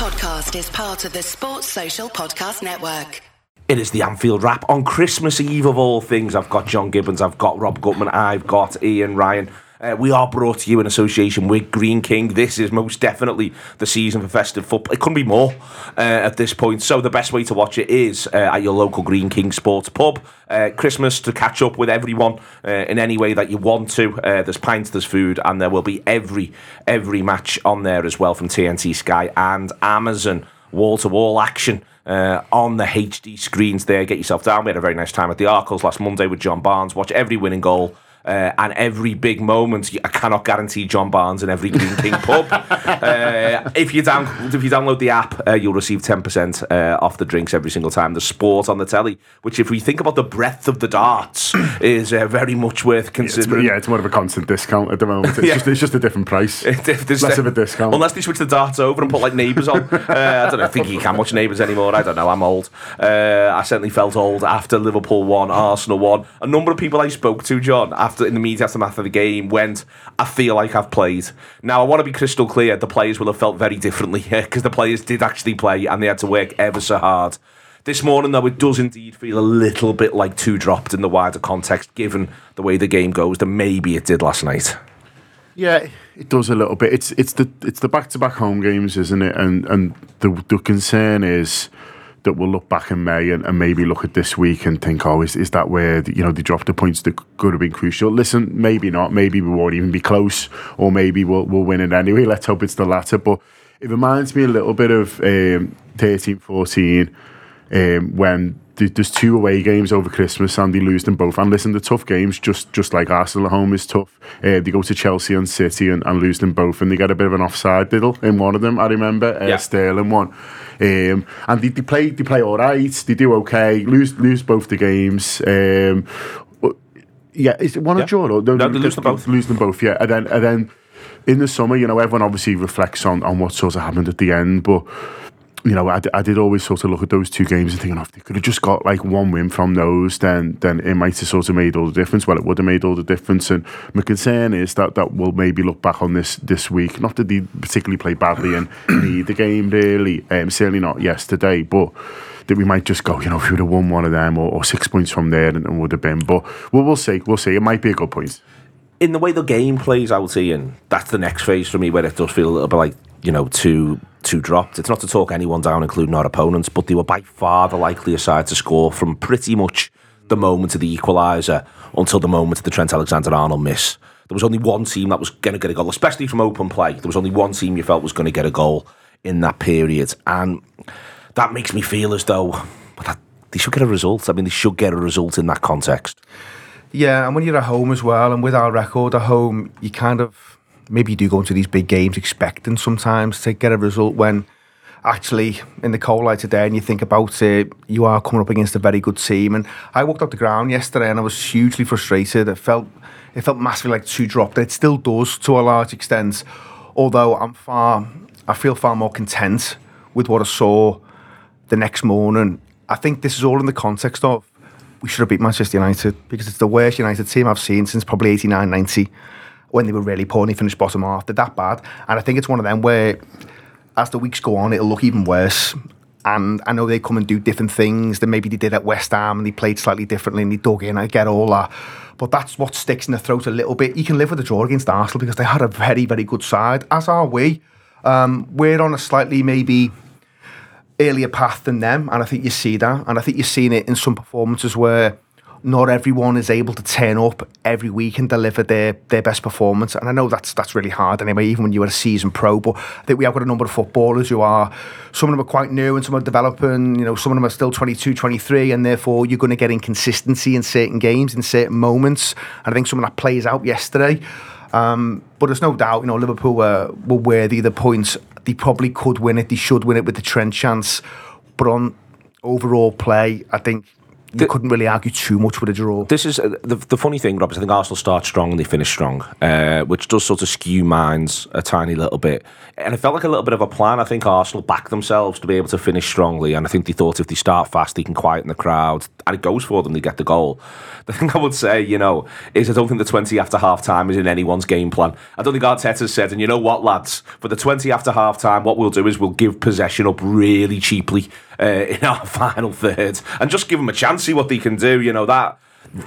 podcast is part of the Sports Social Podcast Network. It is the Anfield Wrap on Christmas Eve of all things. I've got John Gibbons, I've got Rob Gutmann, I've got Ian Ryan. Uh, we are brought to you in association with Greene King. This is most definitely the season for festive football. It couldn't be more uh, at this point. So the best way to watch it is uh, at your local Greene King Sports pub. Uh, Christmas to catch up with everyone uh, in any way that you want to. Uh, there's pints, there's food, and there will be every every match on there as well from TNT Sky and Amazon. Wall to wall action. Uh, on the HD screens there. Get yourself down. We had a very nice time at the Arkles last Monday with John Barnes. Watch every winning goal uh, and every big moment, I cannot guarantee John Barnes in every Greene King pub. Uh, if you down, if you download the app, uh, you'll receive ten percent uh, off the drinks every single time. The sport on the telly, which if we think about the breadth of the darts, is uh, very much worth considering. Yeah, it's more of a constant discount at the moment. It's, Yeah. just, it's just a different price. Less of a discount. Unless they switch the darts over and put like neighbours on. Uh, I don't know. I think you can watch neighbours anymore. I don't know. I'm old. Uh, I certainly felt old after Liverpool won, Arsenal won. A number of people I spoke to, John, after in the media aftermath of the game, went, "I feel like I've played." Now I want to be crystal clear. The players will have felt very differently here because the players did actually play and they had to work ever so hard. This morning, though, it does indeed feel a little bit like two dropped in the wider context, given the way the game goes, than maybe it did last night. Yeah, it does a little bit. It's it's the it's the back to back home games, isn't it? And and the the concern is that we'll look back in May and, and maybe look at this week and think, oh, is, is that where you know they dropped the points that could have been crucial? Listen, maybe not. Maybe we won't even be close, or maybe we'll we'll win it anyway. Let's hope it's the latter. But it reminds me a little bit of um, 13, 14, um, when th- there's two away games over Christmas and they lose them both. And listen, the tough games, just just like Arsenal at home is tough. Uh, they go to Chelsea and City and, and lose them both, and they get a bit of an offside diddle in one of them. I remember uh, Yeah. Sterling one, um, and they, they play they play all right. They do okay. Lose lose both the games. Um, yeah, is it one Yeah. of draw? or- No, they lose them both. Lose them both. Yeah, and then and then in the summer, you know, everyone obviously reflects on, on what sort of happened at the end, but you know, I, I did always sort of look at those two games and thinking, oh, if they could have just got like one win from those, then then it might have sort of made all the difference. Well, it would have made all the difference. And my concern is that that we'll maybe look back on this this week. Not that they particularly play badly and need the game really, um, certainly not yesterday, but that we might just go, you know, if we would have won one of them or, or six points from there, and, and would have been. But we'll, we'll see, we'll see. It might be a good point. in the way the game plays out, Ian, that's the next phase for me where it does feel a little bit like, you know, two two dropped. It's not to talk anyone down, including our opponents, but they were by far the likelier side to score from pretty much the moment of the equaliser until the moment of the Trent Alexander Arnold miss. There was only one team that was going to get a goal, especially from open play. There was only one team you felt was going to get a goal in that period. And that makes me feel as though well, that, they should get a result. I mean, they should get a result in that context. Yeah, and when you're at home as well, and with our record at home, you kind of maybe you do go into these big games expecting sometimes to get a result when actually in the cold light today and you think about it, you are coming up against a very good team. And I walked up the ground yesterday and I was hugely frustrated. It felt it felt massively like two dropped. It still does to a large extent. Although I'm far I feel far more content with what I saw the next morning. I think this is all in the context of we should have beat Manchester United because it's the worst United team I've seen since probably 89 90 when they were really poor and they finished bottom half. They're that bad. And I think it's one of them where as the weeks go on, it'll look even worse. And I know they come and do different things than maybe they did at West Ham and they played slightly differently and they dug in. I get all that. But that's what sticks in the throat a little bit. You can live with a draw against Arsenal because they had a very, very good side, as are we. Um, we're on a slightly maybe earlier path than them, and I think you see that. And I think you're seeing it in some performances where not everyone is able to turn up every week and deliver their, their best performance. And I know that's that's really hard anyway, even when you're a seasoned pro. But I think we have got a number of footballers who are some of them are quite new and some are developing, you know, some of them are still 22, 23, and therefore you're going to get inconsistency in certain games, in certain moments. And I think some of that plays out yesterday. Um, but there's no doubt, you know, Liverpool were, were worthy of the points. They probably could win it. They should win it with the Trent chance. But on overall play, I think you couldn't really argue too much with a draw. This is uh, the, the funny thing, Rob, is I think Arsenal start strong and they finish strong, uh, which does sort of skew minds a tiny little bit. And it felt like a little bit of a plan. I think Arsenal backed themselves to be able to finish strongly, and I think they thought if they start fast, they can quieten the crowd, and it goes for them, they get the goal. The thing I would say, you know, is I don't think the 20 after half time is in anyone's game plan. I don't think Arteta's said, and you know what, lads, for the 20 after half time, what we'll do is we'll give possession up really cheaply uh, in our final third and just give them a chance, see what they can do. You know, that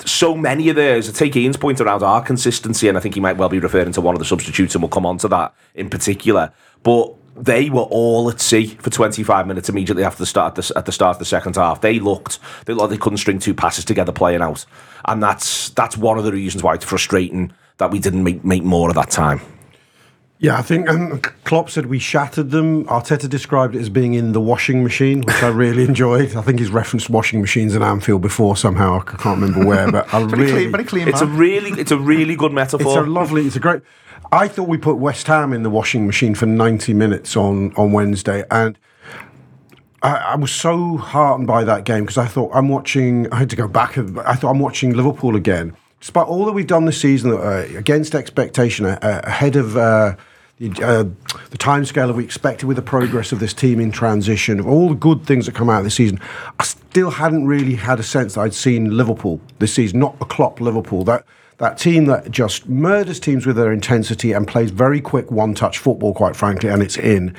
so many of theirs, I take Ian's point around our consistency, and I think he might well be referring to one of the substitutes, and we'll come on to that in particular. But they were all at sea for 25 minutes immediately after the start the, at the start of the second half. They looked they looked they couldn't string two passes together playing out, and that's that's one of the reasons why it's frustrating that we didn't make make more of that time. Yeah, I think um, Klopp said we shattered them. Arteta described it as being in the washing machine, which I really enjoyed. I think he's referenced washing machines in Anfield before somehow. I can't remember where, but I really, clean, very clean. It's a really it's a really good metaphor. it's a lovely, it's a great. I thought we put West Ham in the washing machine for 90 minutes on on Wednesday, and I, I was so heartened by that game because I thought I'm watching. I had to go back. I thought I'm watching Liverpool again. Despite all that we've done this season, uh, against expectation, uh, ahead of. Uh, the, uh, the timescale that we expected with the progress of this team in transition, of all the good things that come out of this season, I still hadn't really had a sense that I'd seen Liverpool this season, not the Klopp Liverpool. That that team that just murders teams with their intensity and plays very quick one-touch football, quite frankly, and it's in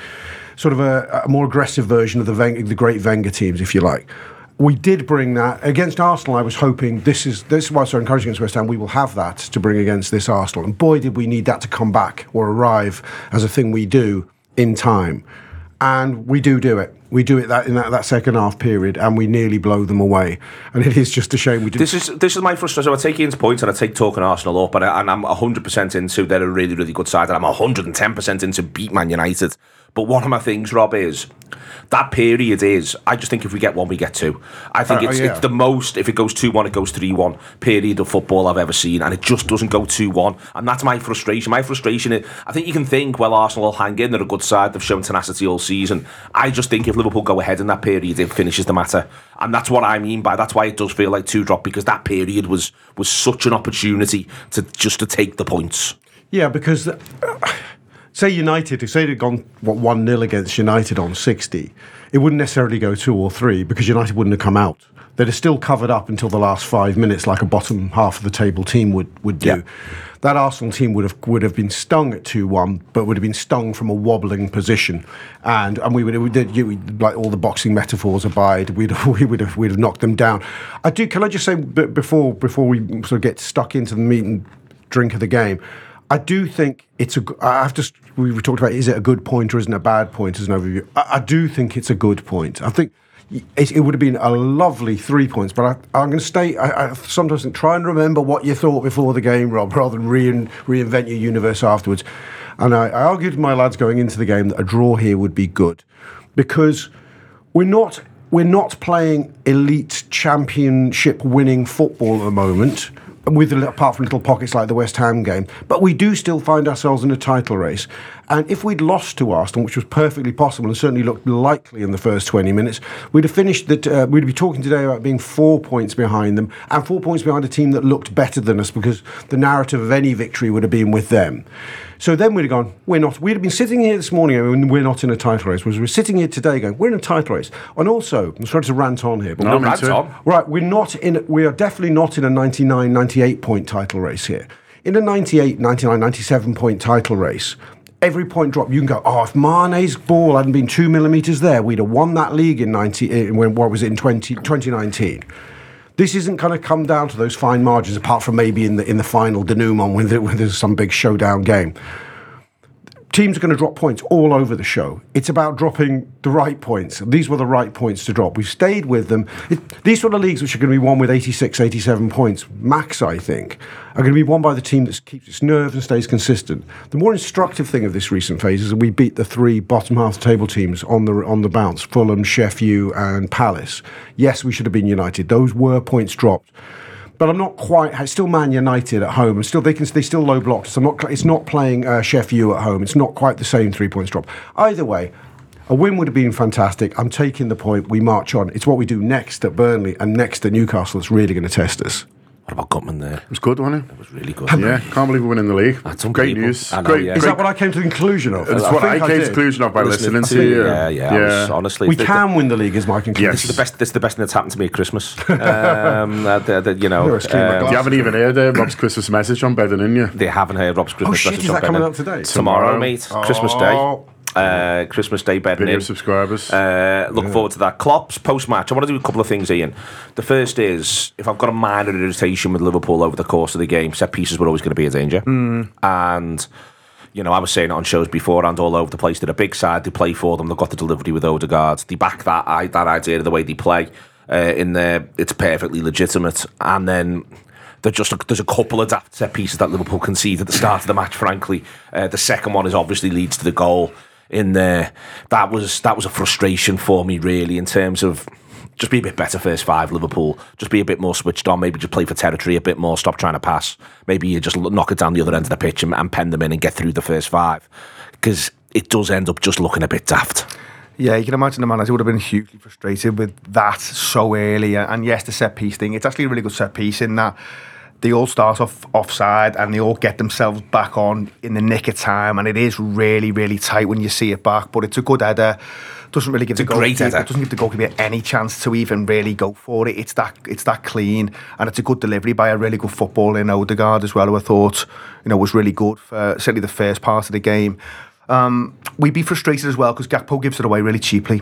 sort of a, a more aggressive version of the the great Wenger teams, if you like. We did bring that against Arsenal. I was hoping this is this is why I was so encouraging against West Ham. We will have that to bring against this Arsenal, and boy, did we need that to come back or arrive as a thing we do in time. And we do do it. We do it that in that, that second half period, and we nearly blow them away. And it is just a shame we did. This is this is my frustration. I take Ian's points point and I take talking Arsenal up, and, I, and I'm 100% into they're a really, really good side, and I'm 110% into beat Man United. But one of my things, Rob, is that period is, I just think if we get one, we get two. I think Uh, it's, yeah. it's the most, if it goes 2 1, it goes 3 1 period of football I've ever seen, and it just doesn't go 2 1. And that's my frustration. My frustration is, I think you can think, well, Arsenal will hang in, they're a good side, they've shown tenacity all season. I just think if Liverpool go ahead in that period, it finishes the matter. And that's what I mean by that's why it does feel like two drop because that period was was such an opportunity to just to take the points. Yeah, because uh, say United, say they'd gone what one 0 against United on sixty, it wouldn't necessarily go two or three because United wouldn't have come out. They'd have still covered up until the last five minutes, like a bottom half of the table team would would do. Yeah. That Arsenal team would have would have been stung at two one, but would have been stung from a wobbling position, and and we would we did you, like all the boxing metaphors abide. We'd we would have we'd have knocked them down. I do. Can I just say before before we sort of get stuck into the meat and drink of the game, I do think it's a. I have to. We talked about is it a good point or isn't it a bad point as an overview. I, I do think it's a good point. I think it, it would have been a lovely three points, but I, I'm going to stay. I, I sometimes think, try and remember what you thought before the game, Rob, rather than rein, reinvent your universe afterwards. And I, I argued with my lads going into the game that a draw here would be good because we're not we're not playing elite championship winning football at the moment with apart from little pockets like the West Ham game but we do still find ourselves in a title race and if we'd lost to Arsenal which was perfectly possible and certainly looked likely in the first 20 minutes we'd have finished that uh, we'd be talking today about being four points behind them and four points behind a team that looked better than us because the narrative of any victory would have been with them so then we'd have gone, we're not, we'd have been sitting here this morning and we're not in a title race. Whereas we're sitting here today going, we're in a title race. And also, I'm sorry to rant on here, but No, Rant on. right, we're not in, we are definitely not in a 99, 98 point title race here. In a 98, 99, 97 point title race, every point drop, you can go, oh, if Mane's ball hadn't been two millimetres there, we'd have won that league in 90, when, what was it, in 20, 2019. This isn't going to come down to those fine margins, apart from maybe in the in the final denouement when, there, when there's some big showdown game. Teams are going to drop points all over the show. It's about dropping the right points. These were the right points to drop. We've stayed with them. It, these were the leagues which are going to be won with 86, 87 points, max, I think, are going to be won by the team that keeps its nerve and stays consistent. The more instructive thing of this recent phase is that we beat the three bottom half table teams on the on the bounce: Fulham, Sheffield, and Palace. Yes, we should have been United. Those were points dropped. But I'm not quite. It's still Man United at home, and still they can. They still low blocked. So I'm not. It's not playing uh, Sheffield at home. It's not quite the same three points drop. Either way, A win would have been fantastic. I'm taking the point. We march on. It's what we do next at Burnley and next at Newcastle that's really going to test us. What about Gutmann there? It was good, wasn't It It was really good. it? Yeah, can't believe we're winning the league. That's some great unbelievable. news. Know, great, yeah. Is great- that what I came to the conclusion of? That's what I, think came to the conclusion of by listening, Listening to to you. you, yeah, yeah, I was- honestly, We the- can win the league, is my conclusion. Yes. This is the best. This is the best thing that's happened to me at Christmas. Um, uh, the, the, you know, You're a screamer um. You haven't even heard uh, Rob's Christmas message on bedding in you. they haven't heard Rob's Christmas Oh, shit, message is on that coming Benning. out today? Tomorrow, Tomorrow. mate. Christmas Day. Uh, Christmas Day bed. Video in. subscribers. Uh, look forward to that. Klopp's post match. I want to do a couple of things, Ian. The first is if I've got a minor irritation with Liverpool over the course of the game, set pieces were always going to be a danger. And you know, I was saying it on shows before and all over the place. They're a big side. They play for them. They've got the delivery with Odegaard. They back that I, that idea of the way they play uh, in there. It's perfectly legitimate. And then. There's just a, there's a couple of daft set pieces that Liverpool concede at the start of the match. Frankly, uh, the second one is obviously leads to the goal in there. That was that was a frustration for me, really, in terms of just be a bit better first five, Liverpool. Just be a bit more switched on. Maybe just play for territory a bit more. Stop trying to pass. Maybe you just knock it down the other end of the pitch and, and pen them in and get through the first five. Because it does end up just looking a bit daft. Yeah, you can imagine the manager would have been hugely frustrated with that so early. And yes, the set piece thing, it's actually a really good set piece in that they all start off offside and they all get themselves back on in the nick of time. And it is really, really tight when you see it back. But it's a good header. Doesn't really give It's the a great header. doesn't give the goalkeeper any chance to even really go for it. It's that it's that clean and it's a good delivery by a really good footballer in Odegaard as well, who I thought you know was really good for certainly the first part of the game. Um, we'd be frustrated as well because Gakpo gives it away really cheaply,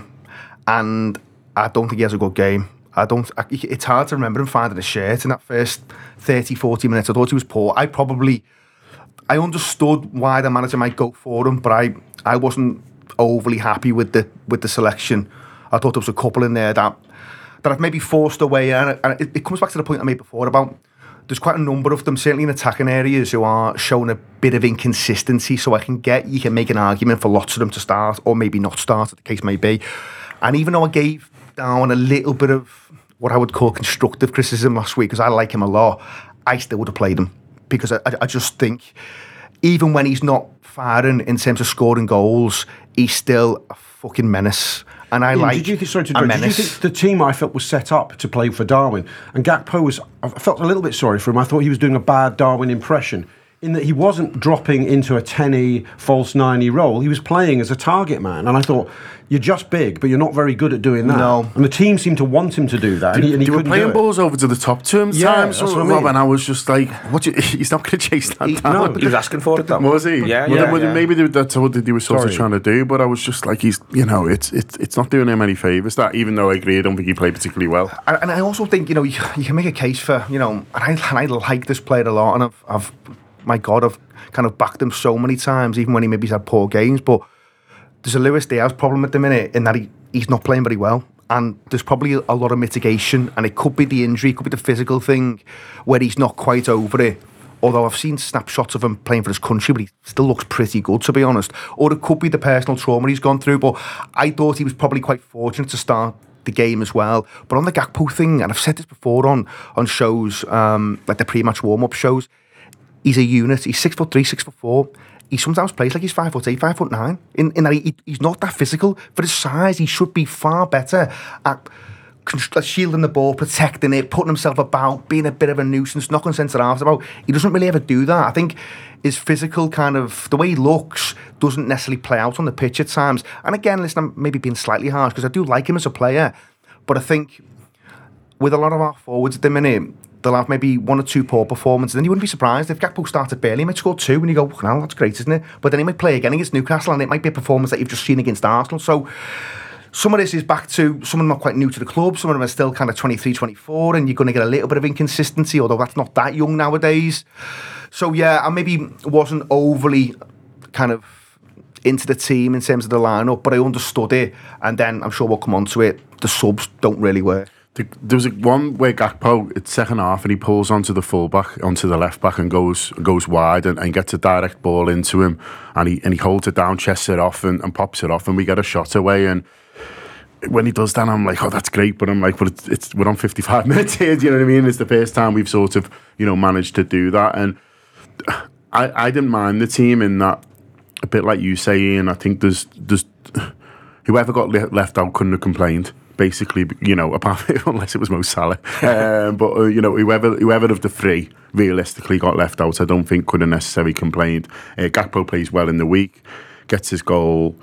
and I don't think he has a good game. I don't. I, it's hard to remember him finding a shirt in that first 30, 40 minutes. I thought he was poor. I probably, I understood why the manager might go for him, but I, I wasn't overly happy with the with the selection. I thought there was a couple in there that that I've maybe forced away, and, and it, it comes back to the point I made before about there's quite a number of them, certainly in attacking areas, who are showing a bit of inconsistency. So I can get you can make an argument for lots of them to start, or maybe not start, as the case may be. And even though I gave down a little bit of what I would call constructive criticism last week, because I like him a lot, I still would have played him because I, I, just think even when he's not firing in terms of scoring goals, he's still a fucking menace. And I Ian, like did you think, sorry to a interrupt, did you think the team I felt was set up to play for Darwin? And Gakpo was, I felt a little bit sorry for him. I thought he was doing a bad Darwin impression in that he wasn't dropping into a 10 false 9 role. He was playing as a target man. And I thought, you're just big, but you're not very good at doing that. No. And the team seemed to want him to do that. and he, and he they were playing do balls over to the top two Yeah, times, that's so, what I mean. And I was just like, "What? You, he's not going to chase that He- down." no, He was asking for it, though. Was he? Yeah, Well, yeah, then- well, yeah. Maybe they, that's what they were sort Sorry. of trying to do, but I was just like, he's, you know, it's it's it's not doing him any favors. That even though I agree, I don't think he played particularly well. And and I also think you know you, you can make a case for you know, and I, and I like this player a lot, and I've, I've my God, I've kind of backed him so many times, even when he maybe's had poor games. But there's a Luis Diaz problem at the minute in that he, he's not playing very well, and there's probably a lot of mitigation, and it could be the injury, it could be the physical thing, where he's not quite over it. Although I've seen snapshots of him playing for his country, but he still looks pretty good, to be honest. Or it could be the personal trauma he's gone through. But I thought he was probably quite fortunate to start the game as well. But on the Gakpo thing, and I've said this before on on shows um, like the pre-match warm-up shows, he's a unit. He's six foot three, six foot four. He sometimes plays like he's five foot eight, five foot nine. In, in that he, he's not that physical for his size. He should be far better at shielding the ball, protecting it, putting himself about, being a bit of a nuisance, knocking centre halves about. He doesn't really ever do that. I think his physical kind of the way he looks doesn't necessarily play out on the pitch at times. And again, listen, I'm maybe being slightly harsh because I do like him as a player, but I think with a lot of our forwards at the minute, they'll have maybe one or two poor performances. And then you wouldn't be surprised if Gakpo started barely, he might score two, and you go, well, that's great, isn't it? But then he might play again against Newcastle, and it might be a performance that you've just seen against Arsenal. So some of this is back to some of them are quite new to the club, some of them are still kind of 23, 24, and you're going to get a little bit of inconsistency, although that's not that young nowadays. So yeah, I maybe wasn't overly kind of into the team in terms of the lineup, but I understood it, and then I'm sure we'll come on to it. The subs don't really work. The- There was a one where Gakpo, it's second half, and he pulls onto the fullback, onto the left back, and goes goes wide and, and gets a direct ball into him, and he and he holds it down, chests it off, and, and pops it off, and we get a shot away. And when he does that, I'm like, oh, that's great, but I'm like, but it's, it's we're on 55 minutes here. Do you know what I mean? It's the first time we've sort of you know managed to do that, and I I didn't mind the team in that a bit like you say, Ian. I think there's there's whoever got le- left out couldn't have complained. Basically, you know, apart from, unless it was Mo Salah, um, but uh, you know, whoever whoever of the three realistically got left out, I don't think could have necessarily complained. Uh, Gakpo plays well in the week, gets his goal.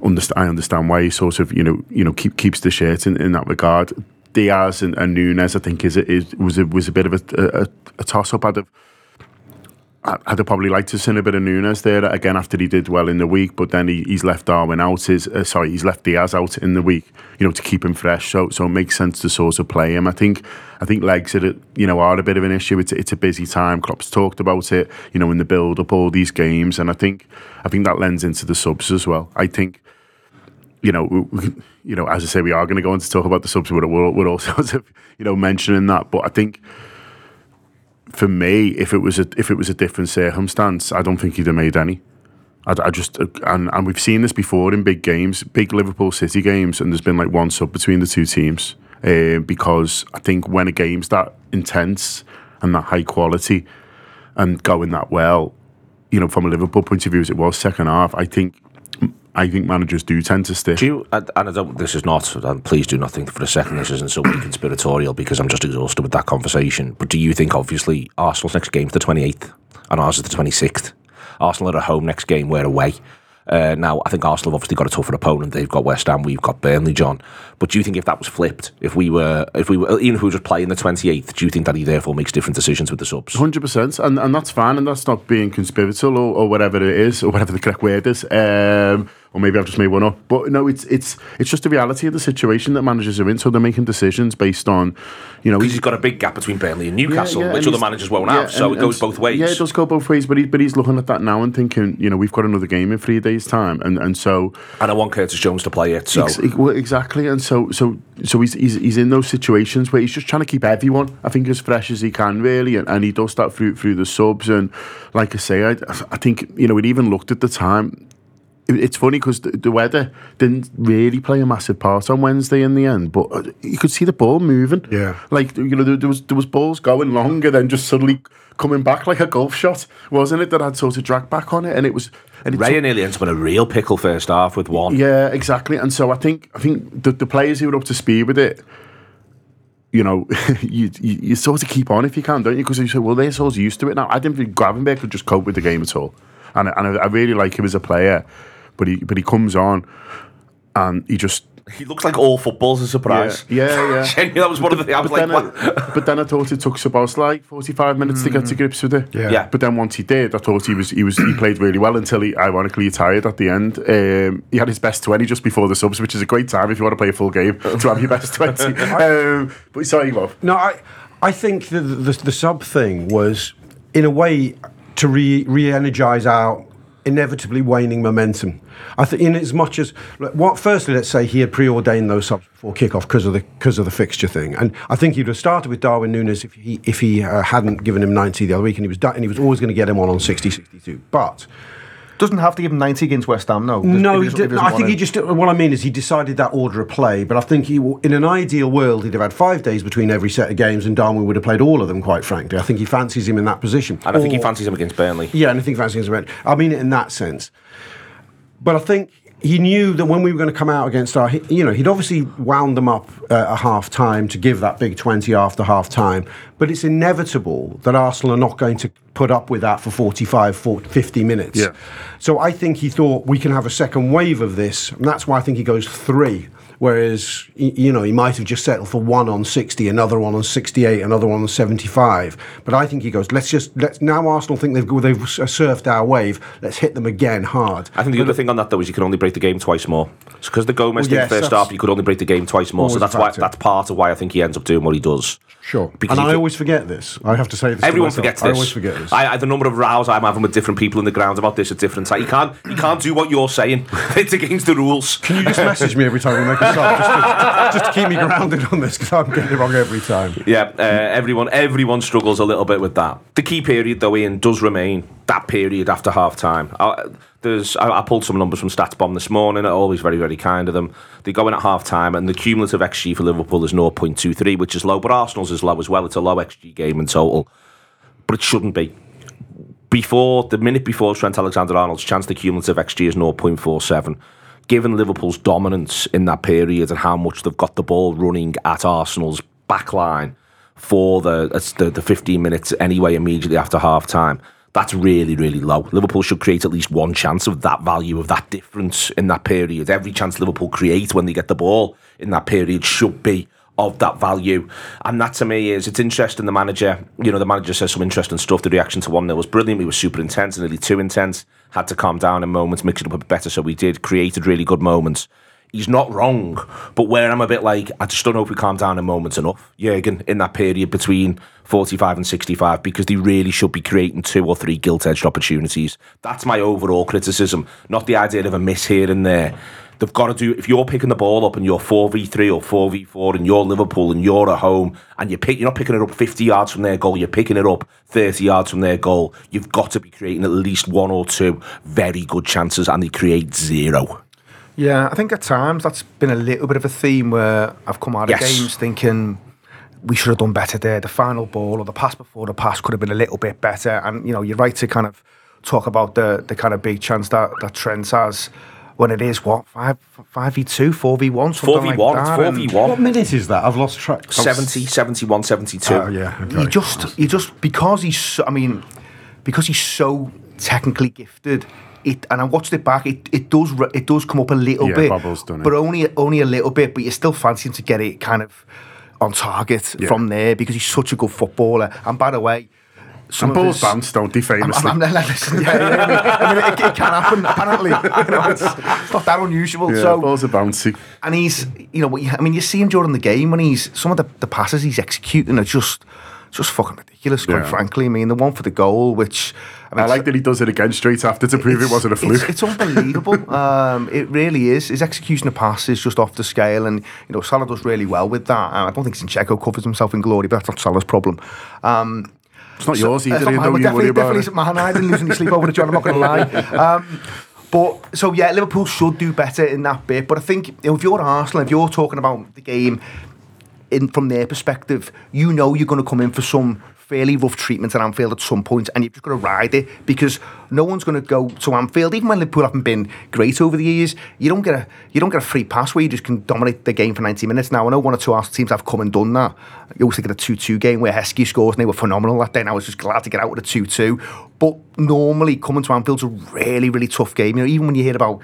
Underst- I understand why he sort of you know you know keep, keeps the shirt in, in that regard. Diaz and, and Nunez, I think, is, is was a, was a bit of a, a, a toss up. Have I- I'd have probably liked to see a bit of Nunez there again after he did well in the week, but then he, he's left Darwin out. His uh, sorry, he's left Diaz out in the week, you know, to keep him fresh. So so it makes sense to sort of play him. I think I think legs are you know are a bit of an issue. It's it's a busy time. Klopp's talked about it, you know, in the build up all these games, and I think I think that lends into the subs as well. I think you know, we- you know, as I say, we are going to go on to talk about the subs. We're, we're, we're also, sort of, you know, mentioning that. But I think for me, if it was a if it was a different circumstance, I don't think he'd have made any. I, I just and and we've seen this before in big games, big Liverpool City games, and there's been like one sub between the two teams uh, because I think when a game's that intense and that high quality and going that well, you know, from a Liverpool point of view, as it was second half, I think I think managers do tend to stick. Do you, and and I don't, this is not, and please do not think for a second this isn't something conspiratorial because I'm just exhausted with that conversation. But do you think, obviously, Arsenal's next game's the 28th and ours is the 26th? Arsenal are at home next game, we're away. Uh, now, I think Arsenal have obviously got a tougher opponent. They've got West Ham, we've got Burnley, John. But do you think if that was flipped, if we were, if we were, even if we were just playing the 28th, do you think that he therefore makes different decisions with the subs? Hundred percent, and and that's fine, and that's not being conspiratorial or, or whatever it is, or whatever the correct word is. Um, or maybe I've just made one up. But no, it's it's it's just the reality of the situation that managers are in. So they're making decisions based on, you know, Because he's got a big gap between Burnley and Newcastle, Yeah, yeah, which and other managers won't yeah, have. So and- it goes both ways. Yeah, it does go both ways. But he, but he's looking at that now and thinking, you know, we've got another game in three days' time, and and so And I want Curtis Jones to play it. So Ex- well, exactly, and so so so he's, he's he's in those situations where he's just trying to keep everyone, I think, as fresh as he can, really, and, and he does that through through the subs. And like I say, I I think you know it even looked at the time. It- It's funny because the, the weather didn't really play a massive part on Wednesday in the end, but uh, you could see the ball moving. Yeah. like you know there, there was there was balls going longer than just suddenly coming back like a golf shot, wasn't it? That had sort of dragged back on it, and it was. And it took- Raya nearly ends up a real pickle first half with one. yeah, exactly. And so I think I think the, the players who were up to speed with it, you know, you, you you sort of keep on if you can, don't you? Because you say, well, they're sort of used to it now. I didn't think Gravenberch could just cope with the game at all, and and I, I really like him as a player, but he but he comes on, and he just He looks like all football's a surprise. Yeah, yeah, yeah. Genuinely, that was one of the things. I was but, like, then what? I, but then I thought it took Sabos like 45 minutes to get to grips with it. Yeah. Yeah. But then once he did, I thought he was he was he played really well until he ironically retired at the end. Um, he had his best 20 just before the subs, which is a great time if you want to play a full game to have your best 20. um, but sorry, Rob. No, I, I think the, the the sub thing was, in a way, to re re-energize our inevitably waning momentum. I think, in as much as what, firstly, let's say he had preordained those subs before kickoff because of the because of the fixture thing, and I think he'd have started with Darwin Nunez if he if he uh, hadn't given him ninety the other week, and he was and he was always going to get him on on 60, 62. But Doesn't have to give him 90 against West Ham, no. no, If he doesn't- did, I think want he just. What I mean is, he decided that order of play. But I think he, in an ideal world, he'd have had five days between every set of games, and Darwin would have played all of them. Quite frankly, I think he fancies him in that position. And I think he fancies him against Burnley. Yeah, and I think fancies him. Against I mean it in that sense. But I think he knew that when we were going to come out against our, you know, he'd obviously wound them up uh, at half time to give that big 20 after half time. But it's inevitable that Arsenal are not going to put up with that for 45, 40, 50 minutes. Yeah. So I think he thought we can have a second wave of this. And that's why I think he goes three. Whereas, you know, he might have just settled for one on 60, another one on 68, another one on 75. But I think he goes, let's just, let's, now Arsenal think they've, they've uh, surfed our wave, let's hit them again hard. I think the other thing on that though is you can only break the game twice more. It's because the Gomez Well, thing yes, first half, you could only break the game twice more. So that's why that's part of why I think he ends up doing what he does. Sure. Because and I could- always forget this. I have to say this. Everyone forgets I always forget this. I, I, the number of rows I'm having with different people in the ground about this at different times. You can't, you can't do what you're saying. It's against the rules. Can you just message me every time we make a sub, just to, just to keep me grounded on this because I'm getting it wrong every time. Yeah, uh, everyone, everyone struggles a little bit with that. The key period, though, Ian, does remain that period after half time. I, there's, I, I pulled some numbers from StatsBomb this morning. Always very, very kind of them. They go in at half time, and the cumulative XG for Liverpool is 0.23, which is low, but Arsenal's is low as well. It's a low XG game in total, but it shouldn't be. Before the minute before Trent Alexander Arnold's chance, the cumulative XG is 0.47. given Liverpool's dominance in that period and how much they've got the ball running at Arsenal's back line for the the, the 15 minutes anyway immediately after half time. That's really, really low. Liverpool should create at least one chance of that value, of that difference in that period. Every chance Liverpool create when they get the ball in that period should be of that value. And that to me is, it's interesting. The manager, you know, the manager says some interesting stuff. The reaction to 1 0 was brilliant. We were super intense, nearly too intense. Had to calm down in moments, mix it up a bit better. So we did, created really good moments. He's not wrong, but where I'm a bit like, I just don't know if we calm down in moments enough, Jurgen, in that period between 45 and 65, because they really should be creating two or three gilt edged opportunities. That's my overall criticism, not the idea of a miss here and there they've got to do. If you're picking the ball up and you're four v three or four v four, and you're Liverpool and you're at home, and you pick, you're not picking it up fifty yards from their goal. You're picking it up thirty yards from their goal. You've got to be creating at least one or two very good chances, and they create zero. Yeah, I think at times that's been a little bit of a theme where I've come out of Yes. games thinking we should have done better there. The final ball or the pass before the pass could have been a little bit better. And you know, you're right to kind of talk about the the kind of big chance that that Trent has when it is what five five v two, four v one, Four v one, four v one. What one. minute is that? I've lost track. 70, 71, 72. Oh, yeah. okay. You just, you just because he's, so, I mean, because he's so technically gifted. It, and I watched it back. It, it does it does come up a little Yeah, bit, Bobble's done it. but only only a little bit. But you're still fancying to get it kind of on target Yeah. from there because he's such a good footballer. And by the way, some And of balls his- bounce, don't they, I'm, famously? I'm, I'm, listen, yeah, yeah, I mean, it, it can happen. Apparently, you know, it's, it's not that unusual. yeah, so balls are bouncy. and he's, you know, I mean, you see him during the game when he's some of the, the passes he's executing are just, just fucking ridiculous. Quite Yeah. frankly, I mean, the one for the goal, which I, mean, I like that he does it again straight after to prove it wasn't a fluke. It's, it's unbelievable. um, it really is. His execution of passes is just off the scale, and you know, Salah does really well with that. Uh, I don't think Zinchenko covers himself in glory, but that's not Salah's problem. Um, it's not yours uh, either, not don't you worry definitely, about definitely it. isn't mine. I didn't lose any sleep over the John. I'm not going to lie. Um, but so yeah, Liverpool should do better in that bit. But I think you know, if you're Arsenal, if you're talking about the game in from their perspective, you know you're going to come in for some fairly rough treatment at Anfield at some point, and you've just got to ride it because no one's going to go to Anfield, even when Liverpool haven't been great over the years. You don't get a you don't get a free pass where you just can dominate the game for 90 minutes. Now I know one or two Arsenal teams have come and done that. You always think of the 2-2 game where Heskey scores and they were phenomenal that day. And I was just glad to get out with a 2-2. But normally coming to Anfield's a really really tough game. You know, even when you hear about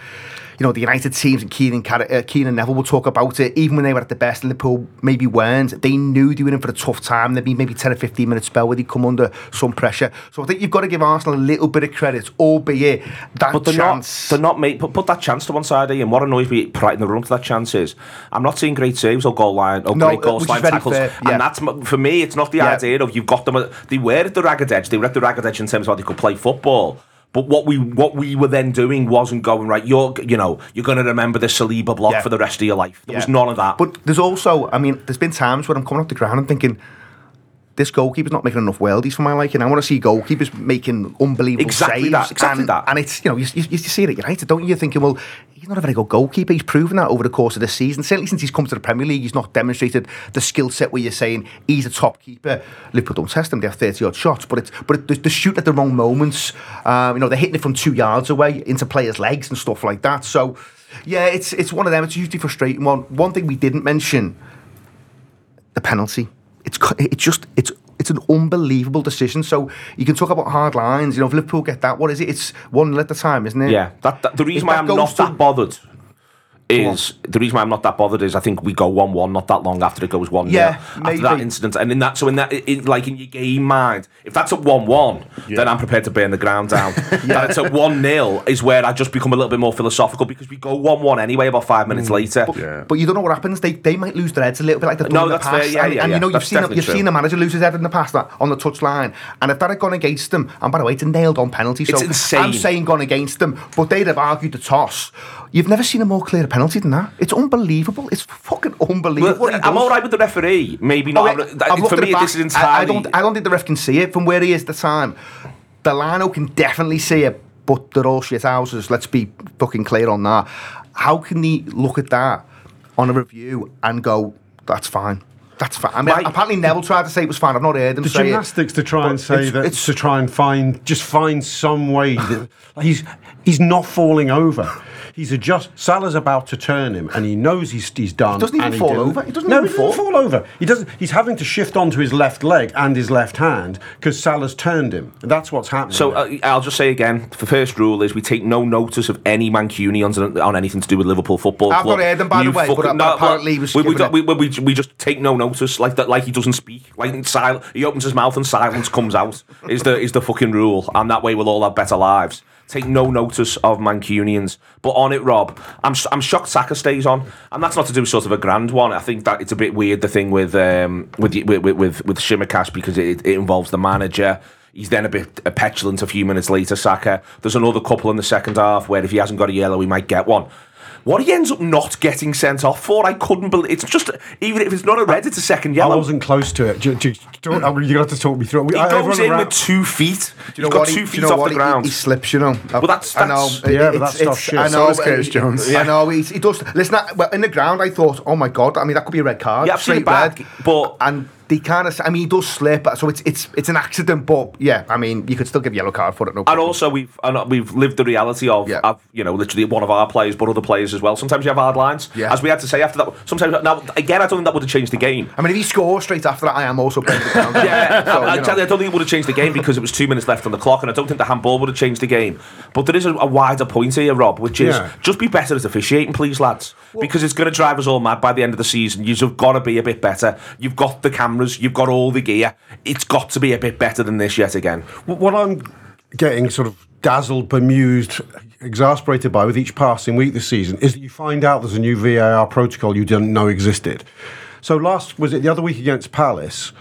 you know, the United teams and Keane and, uh, Keane and Neville will talk about it. Even when they were at the best, Liverpool maybe weren't. They knew they were in for a tough time. There'd be maybe 10 or 15 minute spell where they come under some pressure. So I think you've got to give Arsenal a little bit of credit, albeit that But they're chance. not. They're not made. Put, put that chance to one side. Ian. What annoys me right in the run to that chance is I'm not seeing great saves or goal line or No, great goal line tackles. fair, yeah. And that's for me. It's not the Yeah. idea of you've got them. At, they were at the ragged edge. They were at the ragged edge in terms of how they could play football. But what we what we were then doing wasn't going right. You're you know you're going to remember the Saliba block Yeah. for the rest of your life. There was none of that. But there's also, I mean, there's been times when I'm coming off the ground and thinking, this goalkeeper's not making enough worldies for my liking. I want to see goalkeepers making unbelievable Exactly saves. that, exactly and, that. And it's, you know, you, you, you see it at United, don't you? You're thinking, well, he's not a very good goalkeeper. He's proven that over the course of the season. Certainly since he's come to the Premier League, he's not demonstrated the skill set where you're saying he's a top keeper. Liverpool don't test him. They have 30 odd shots, but it's, but it, they, shoot at the wrong moments. Um, you know, they're hitting it from two yards away into players' legs and stuff like that. So, yeah, it's, it's one of them. It's hugely frustrating. One, one thing we didn't mention the penalty. It's it's just it's it's an unbelievable decision. So you can talk about hard lines. You know, if Liverpool get that, what is it? It's one nil at the time, isn't it? Yeah, that, that the reason If why I'm not to- that bothered is the reason why I'm not that bothered is I think we go one one not that long after it goes one Yeah, after maybe. that incident and in that so in that in, like in your game mind if that's at one one then I'm prepared to burn the ground down yeah. that it's at one 0 is where I just become a little bit more philosophical because we go one one anyway about five minutes mm. later Yeah. But you don't know what happens. They they might lose their heads a little bit like they've done No, in the that's past. fair. Yeah, and, yeah, and yeah. you know you've That's seen definitely you've true. seen the manager lose his head in the past that, on the touchline. And if that had gone against them, and by the way, it's a nailed on penalty. So It's insane. I'm saying gone against them, but they'd have argued the toss. You've never seen a more clear penalty than that. It's unbelievable. It's fucking unbelievable. Well, I'm all right with the referee maybe Oh, not wait, That- I've looked for at me back. this is I, entirely I don't. I don't think the ref can see it from where he is at the time. Delano can definitely see it, but they're all shit houses. Let's be fucking clear on that. How can he look at that on a review and go, "That's fine"? That's fine. I mean, Right. apparently Neville tried to say it was fine. I've not heard him the say gymnastics it. to try and say it's- that it's- to try and find just find some way that he's he's not falling over. He's adjust. Salah's about to turn him, and he knows he's he's done. He doesn't even and fall didn't. over. He doesn't no, even he fall. fall over. He doesn't. He's having to shift onto his left leg and his left hand because Salah's turned him. That's what's happening. So uh, I'll just say again: the first rule is we take no notice of any Mancunians on, on anything to do with Liverpool Football I've Club. not heard them, by the You way, but fucking- apparently he was we, we, don't- we, we, we just take no notice, like that, like he doesn't speak, like in sil- he opens his mouth and silence comes out. Is the is the fucking rule, and that way we'll all have better lives. Take no notice of Mancunians. But on it, Rob, I'm I'm shocked Saka stays on, and that's not to do sort of a grand one. I think that it's a bit weird the thing with um with with with, with, Tsimikas because it, it involves the manager. He's then a bit uh, petulant a few minutes later, Saka. There's another couple in the second half where if he hasn't got a yellow, he might get one. What he ends up not getting sent off for, I couldn't believe. It's just, even if it's not a red, it's a second yellow. I wasn't close to it. Do, do, do, you got to have to talk me through it. He I- goes in around- with two feet. Do you know He's got what? two he, feet you know off what? the ground. He, slips, you know. Well, that's- I know. that's- Yeah, but it's- that's tough it's- shit. I know. is Curtis he- Jones. I know. He, he does. Listen, I, well, in the ground, I thought, oh my god. I mean, that could be a red card. Yeah, I've seen it back, red. but- and they kind of. I mean, he does slip, so it's it's it's an accident. But yeah, I mean, you could still give yellow card for it. No. And also, we've and uh, we've lived the reality of, Yeah. of, you know, literally one of our players, but other players as well. Sometimes you have hard lines, Yeah. as we had to say after that. Sometimes, now again, I don't think that would have changed the game. I mean, if he scores straight after that, I am also playing. Yeah, So, I, I you tell you, know. I don't think it would have changed the game because it was two minutes left on the clock, and I don't think the handball would have changed the game. But there is a, a wider point here, Rob, which is Yeah. just be better at officiating, please, lads, because it's going to drive us all mad by the end of the season. You've got to be a bit better. You've got the cameras, you've got all the gear. It's got to be a bit better than this yet again. What I'm getting sort of dazzled, bemused, exasperated by with each passing week this season is that you find out there's a new VAR protocol you didn't know existed. So last was it the other week against Palace?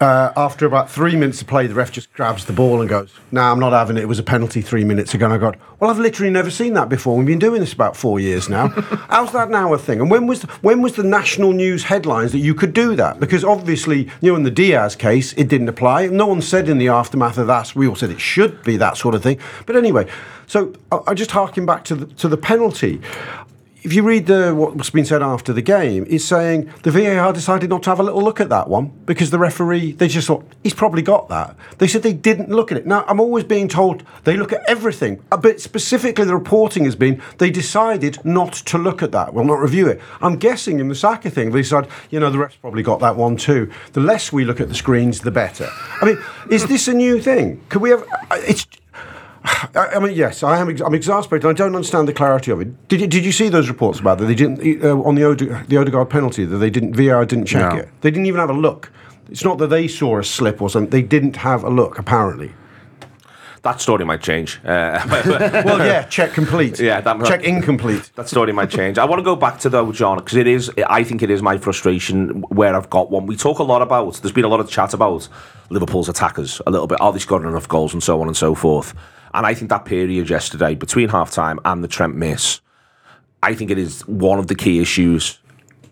Uh, after about three minutes of play, the ref just grabs the ball and goes, "No, I'm not having it. It was a penalty three minutes ago." And I go, "Well, I've literally never seen that before. We've been doing this about four years now. How's that now a thing? And when was when was the national news headlines that you could do that? Because obviously, you know, in the Diaz case, it didn't apply. No one said in the aftermath of that. We all said it should be that sort of thing. But anyway, so I, I just harking back to the to the penalty if you read the what's been said after the game, it's saying the VAR decided not to have a little look at that one because the referee they just thought he's probably got that. They said they didn't look at it. Now I'm always being told they look at everything, Uh, but specifically the reporting has been they decided not to look at that. Well, not review it. I'm guessing in the Saka thing they said you know the ref's probably got that one too. The less we look at the screens, the better. I mean, is this a new thing? Could we have? uh, It's I, I mean, yes, I am. Ex- I'm exasperated. I don't understand the clarity of it. Did you, did you see those reports about that? They didn't uh, on the Ode- the Odegaard penalty that they didn't VAR didn't check No. it. They didn't even have a look. It's not that they saw a slip or something. They didn't have a look. Apparently. That story might change. Uh, Well, yeah, check complete. Yeah, that- check incomplete. that story might change. I want to go back to though, John, because it is. I think it is my frustration where I've got one. We talk a lot about. There's been a lot of chat about Liverpool's attackers a little bit. Are they scoring enough goals and so on and so forth? And I think that period yesterday between half time and the Trent miss, I think it is one of the key issues.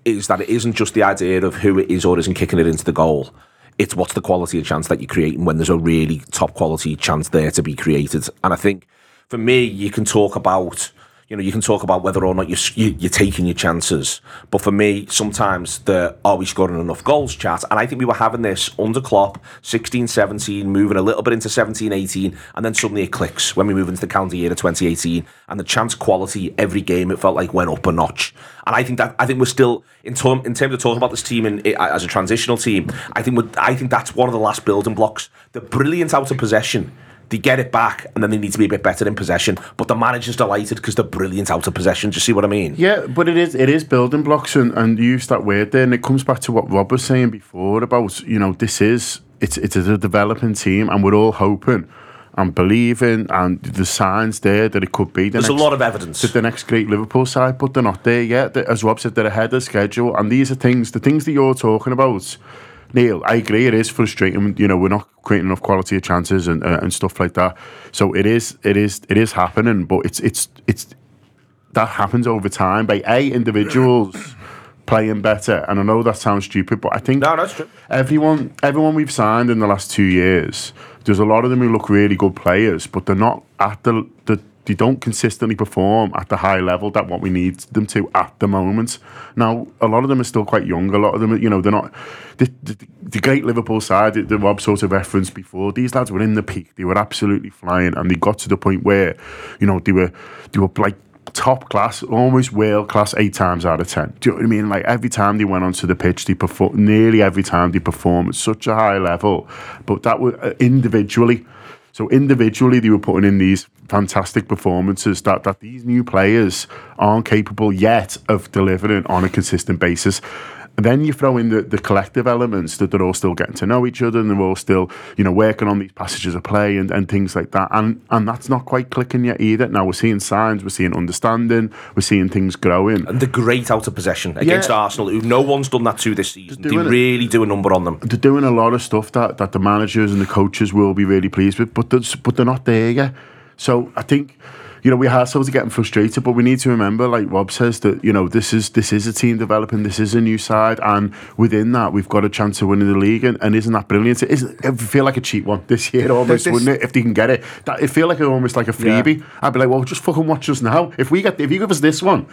Is that it isn't just the idea of who it is or isn't kicking it into the goal. It's what's the quality of chance that you're creating when there's a really top quality chance there to be created. And I think for me, you can talk about, you know, you can talk about whether or not you're, you- you're taking your chances. But for me, sometimes the are we scoring enough goals chat? And I think we were having this under Klopp, 16, 17, moving a little bit into 17, 18, and then suddenly it clicks when we move into the counter year of 2018. And the chance quality every game, it felt like went up a notch. And I think that I think we're still in term in terms of talking about this team in, as a transitional team. I think I think that's one of the last building blocks. They're brilliant out of possession. They get it back, and then they need to be a bit better in possession. But the manager's delighted because they're brilliant out of possession. Do you see what I mean? Yeah, but it is it is building blocks, and, and you use that word there, and it comes back to what Rob was saying before about you know this is it's it's a developing team, and we're all hoping and believing, and the signs there that it could be. The There's a lot of evidence. to the next great Liverpool side, but they're not there yet. As Rob said, they're ahead of schedule, and these are things, the things that you're talking about. Neil, I agree. It is frustrating. You know, we're not creating enough quality of chances and uh, and stuff like that. So it is, it is, it is happening. But it's it's it's that happens over time by a individuals playing better. And I know that sounds stupid, but I think No, that's true. everyone everyone we've signed in the last two years, there's a lot of them who look really good players, but they're not at the the they don't consistently perform at the high level that what we need them to at the moment. Now, a lot of them are still quite young. A lot of them, you know, they're not the, the, the great Liverpool side that Rob sort of referenced before. These lads were in the peak; they were absolutely flying, and they got to the point where, you know, they were they were like top class, almost world class, eight times out of ten. Do you know what I mean? Like every time they went onto the pitch, they perform. Nearly every time they perform at such a high level, but that was uh, individually. So individually, they were putting in these fantastic performances that, that these new players aren't capable yet of delivering on a consistent basis. Then you throw in the, the collective elements that they're all still getting to know each other and they're all still, you know, working on these passages of play and, and things like that. And and that's not quite clicking yet either. Now we're seeing signs, we're seeing understanding, we're seeing things growing. And the great out of possession against Yeah. Arsenal, who no one's done that to this season. They really do a number on them. they're doing a lot of stuff that, that the managers and the coaches will be really pleased with, but they're, but they're not there yet. So I think, you know, we ourselves are getting frustrated, but we need to remember, like Rob says, that you know this is this is a team developing, this is a new side, and within that we've got a chance of winning the league. And, and isn't that brilliant? It, isn't, it would feel like a cheap one this year almost, This- wouldn't it? If they can get it, that it feel like a, almost like a freebie. I'd be like, well, just fucking watch us now. If we get, if you give us this one,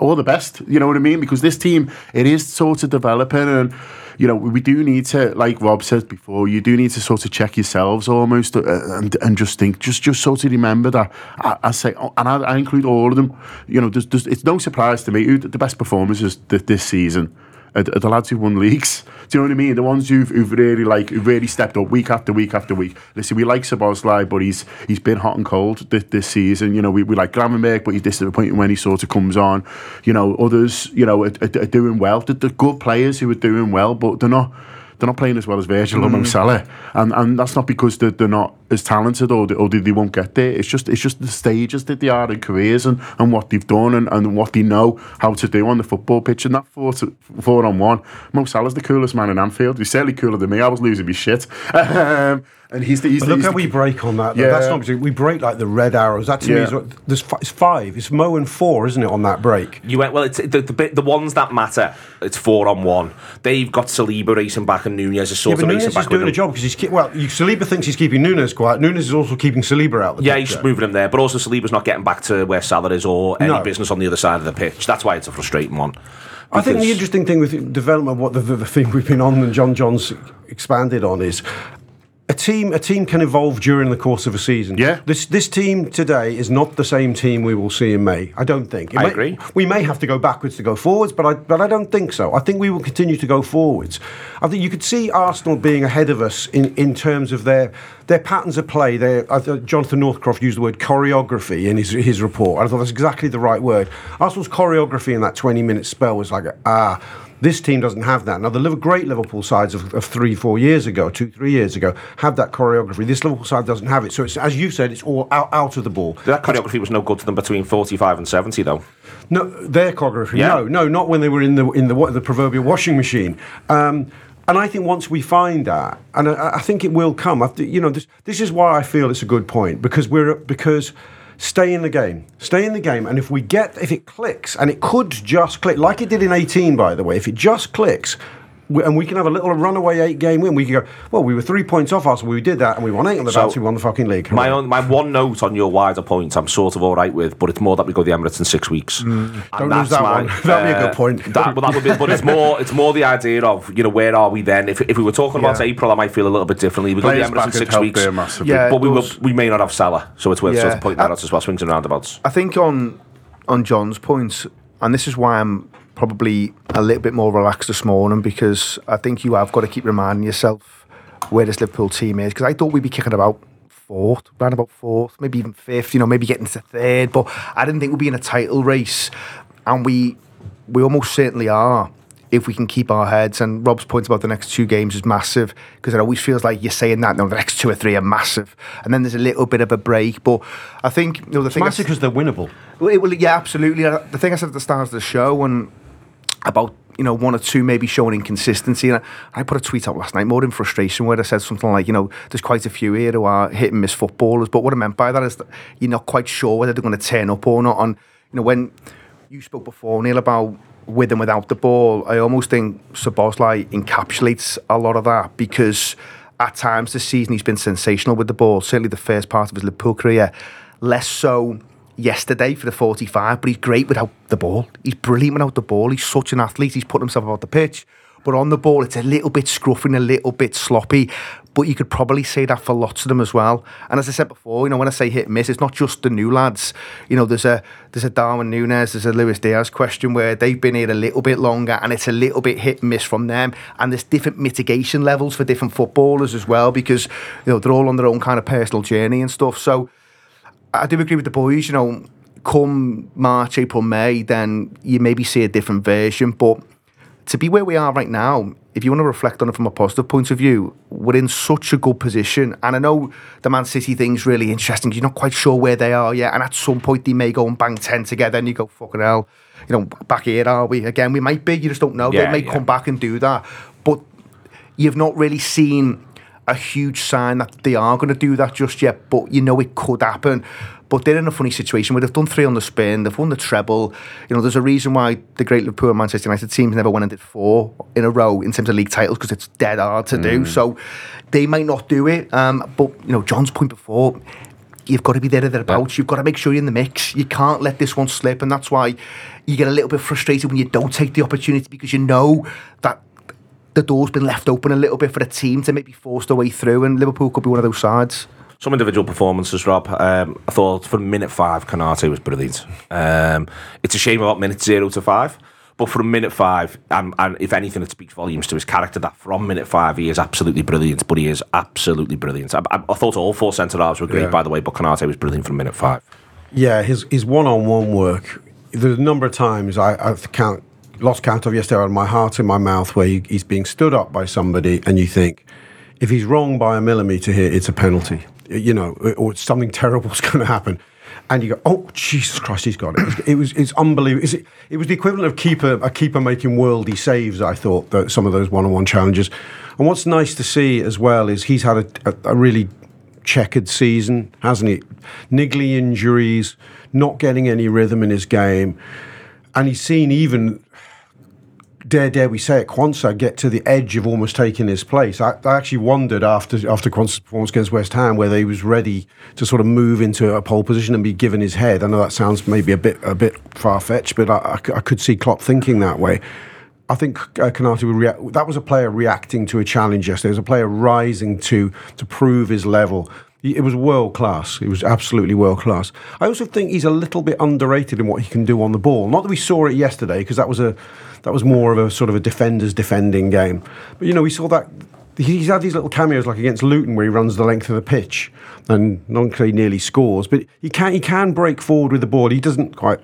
all the best. You know what I mean? Because this team, it is sort of developing and you know, we do need to, like Rob said before, you do need to sort of check yourselves almost uh, and, and just think, just just sort of remember that. I, I say, oh, and I, I include all of them. You know, there's, there's, it's no surprise to me who the best performers th- this season are, are the lads who've won leagues. Do you know what I mean? The ones who've, who've really like who've really stepped up week after week after week. Listen, we like Szoboszlai, but he's he's been hot and cold this, this season. You know, we, we like Gravenberch, but he's disappointing when he sort of comes on. You know, others, you know, are, are, are doing well. They're, they're good players who are doing well, but they're not they're not playing as well as Virgil or mm. Mo Salah, and and that's not because they're, they're not as talented or they, or they, they won't get there. It's just it's just the stages that they are in careers and, and what they've done and, and what they know how to do on the football pitch. And that four to, four on one, Mo Salah's the coolest man in Anfield. He's certainly cooler than me. I was losing my shit. Um, and he's the he's But the, look he's how the- we break on that. though. Yeah. That's not we break like the red arrows. That to me is what- there's fi- it's five. It's Mo and four, isn't it, on that break? You went well. It's the the, bit, the ones that matter. It's four on one. They've got Saliba racing back and Nunez is sort but of Nunez racing is back with doing a job because he's keep, well. You, Saliba thinks he's keeping Nunez quiet. Nunez is also keeping Saliba out the Yeah, picture. he's moving him there, but also Saliba's not getting back to where Salah is or any No. business on the other side of the pitch. That's why it's a frustrating one. I think the interesting thing with development, what the, the, the thing we've been on and John John's expanded on is a team. A team can evolve during the course of a season. Yeah. This this team today is not the same team we will see in May. I don't think. It I may- agree. We may have to go backwards to go forwards, but I but I don't think so. I think we will continue to go forwards. I think you could see Arsenal being ahead of us in, in terms of their their patterns of play. Their I Jonathan Northcroft used the word choreography in his his report. I thought that's exactly the right word. Arsenal's choreography in that twenty minute spell was like ah. This team doesn't have that. Now, the great Liverpool sides of, of three, four years ago, two, three years ago, have that choreography. This Liverpool side doesn't have it. So, it's, as you said, it's all out, out of the ball. That choreography was no good to them between 45 and 70, though. No, their choreography. Yeah. No, no, not when they were in the in the the proverbial washing machine. Um, and I think once we find that, and I, I think it will come. Th- you know, this this is why I feel it's a good point because we're because stay in the game, stay in the game, and if we get if it clicks, and it could just click like it did in eighteen, by the way, if it just clicks. We- And we can have a little runaway eight game win. We can go, well, we were three points off us, We did that, and we won eight on the So, bounce. We won the fucking league. My own, my one note on your wider point, I'm sort of all right with, but it's more that we go the Emirates in six weeks. Mm. Don't lose that one. That'd be a good point. That, well, that would be, but it's more, it's more the idea of you know where are we then? If, if we were talking about Yeah. April, I might feel a little bit differently. We go the Emirates in six weeks. Yeah. but we will, we may not have Salah, so it's worth sort of pointing that out as well. Swings and roundabouts. I think on on John's points, and this is why I'm probably a little bit more relaxed this morning because I think you have got to keep reminding yourself where this Liverpool team is because I thought we'd be kicking about fourth, round about fourth, maybe even fifth, you know, maybe getting to third, but I didn't think we'd be in a title race, and we we almost certainly are. If we can keep our heads, and Rob's point about the next two games is massive because it always feels like you're saying that. No, the next two or three are massive, and then there's a little bit of a break. But I think you know the thing. I- massive because they're winnable. well, it, well, yeah, absolutely. The thing I said at the start of the show, and about you know one or two maybe showing inconsistency, and I, I put a tweet out last night more in frustration where I said something like, you know, there's quite a few here who are hit and miss footballers, but what I meant by that is that you're not quite sure whether they're going to turn up or not. And you know when you spoke before, Neil, about with and without the ball, I almost think Szoboszlai encapsulates a lot of that because at times this season he's been sensational with the ball. Certainly the first part of his Liverpool career, less so yesterday for the 45, but he's great without the ball. He's brilliant without the ball. He's such an athlete. He's put himself about the pitch. But on the ball, it's a little bit scruffy and a little bit sloppy. but you could probably say that for lots of them as well. And as I said before, you know, when I say hit and miss, it's not just the new lads. You know, there's a there's a Darwin Nunez, there's a Luis Diaz question where they've been here a little bit longer and it's a little bit hit and miss from them. And there's different mitigation levels for different footballers as well because you know they're all on their own kind of personal journey and stuff. So I do agree with the boys, you know, come March, April, May, then you maybe see a different version. But to be where we are right now, if you want to reflect on it from a positive point of view, we're in such a good position. And I know the Man City thing's really interesting. You're not quite sure where they are yet. And at some point, they may go and bang 10 together and you go, fucking hell, you know, back here are we? Again, we might be. You just don't know. Yeah, they may yeah. come back and do that. But you've not really seen a huge sign that they are going to do that just yet, but you know it could happen. But they're in a funny situation where they've done three on the spin, they've won the treble. You know, there's a reason why the great Liverpool and Manchester United teams never went and did four in a row in terms of league titles because it's dead hard to do. So they might not do it. Um, but, you know, John's point before, you've got to be there or thereabouts. You've got to make sure you're in the mix. You can't let this one slip. And that's why you get a little bit frustrated when you don't take the opportunity because you know that the door's been left open a little bit for the team to maybe force their way through, and Liverpool could be one of those sides. Some individual performances, Rob. Um, I thought for minute five, Konate was brilliant. Um, it's a shame about minute zero to five, but from minute five, and, and if anything, it speaks volumes to his character. That from minute five, he is absolutely brilliant. But he is absolutely brilliant. I, I, I thought all four centre halves were great, Yeah. by the way, but Konate was brilliant from minute five. Yeah, his his one on one work. There's a number of times I, I've count lost count of yesterday. I had my heart in my mouth where he, he's being stood up by somebody, and you think if he's wrong by a millimetre here, it's a penalty. You know, or something terrible's going to happen. And you go, oh Jesus Christ, he's got it. It was, it's unbelievable. It, it was the equivalent of keeper, a keeper making worldy saves. I thought that some of those one-on-one challenges. And what's nice to see as well is he's had a, a, a really checkered season, hasn't he? Niggly injuries, not getting any rhythm in his game, and he's seen even dare dare we say it, Quansah get to the edge of almost taking his place. I, I actually wondered after after Quansah's performance against West Ham whether he was ready to sort of move into a pole position and be given his head. I know that sounds maybe a bit a bit far fetched, but I could see Klopp thinking that way. I think uh, Konate would react. That was a player reacting to a challenge yesterday. It was a player rising to to prove his level. It was world class. It was absolutely world class. I also think he's a little bit underrated in what he can do on the ball. Not that we saw it yesterday, because that was a that was more of a sort of a defender's defending game. But you know, we saw that he's had these little cameos like against Luton where he runs the length of the pitch and not he nearly scores, but he can he can break forward with the ball. He doesn't quite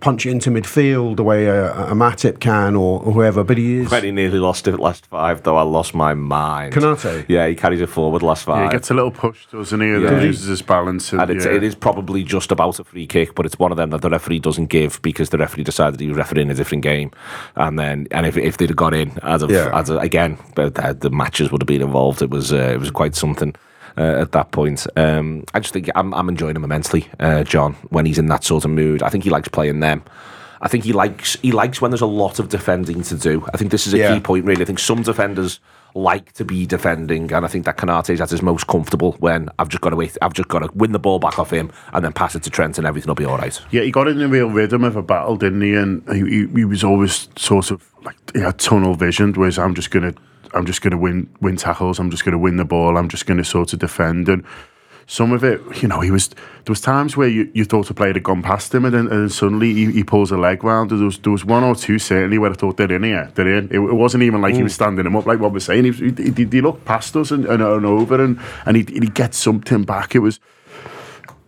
punch it into midfield the way a, a Matip can or, or whoever, but he is. When he nearly lost it last five, though, I lost my mind. Konate? Yeah, he carries it forward last Yeah, five. he gets a little push, doesn't he? And Yeah. then he? loses his balance. and it's, yeah. it is probably just about a free kick, but it's one of them that the referee doesn't give because the referee decided he was refereeing a different game, and then and if, if they'd have got in as of Yeah. as a, again, but the, the matches would have been involved. It was uh, it was quite something. Uh, at that point, um, I just think I'm, I'm enjoying him immensely, uh, John. When he's in that sort of mood, I think he likes playing them. I think he likes he likes when there's a lot of defending to do. I think this is a Yeah. key point, really. I think some defenders like to be defending, and I think that Konate's at his most comfortable when I've just got to wait, I've just got to win the ball back off him and then pass it to Trent, and everything will be all right. Yeah, he got in a real rhythm of a battle, didn't he? And he, he, he was always sort of like he had tunnel vision, whereas I'm just gonna I'm just gonna win win tackles, I'm just gonna win the ball, I'm just gonna sort of defend and. Some of it, you know, he was. There was times where you, you thought a player had gone past him, and then, and then suddenly he, he pulls a leg round. There was there was one or two certainly where I thought they're in here, they're in. It, it wasn't even like he was mm. standing him up, like what we're saying. He, he, he, he looked past us and, and, and over, and and he he gets something back. It was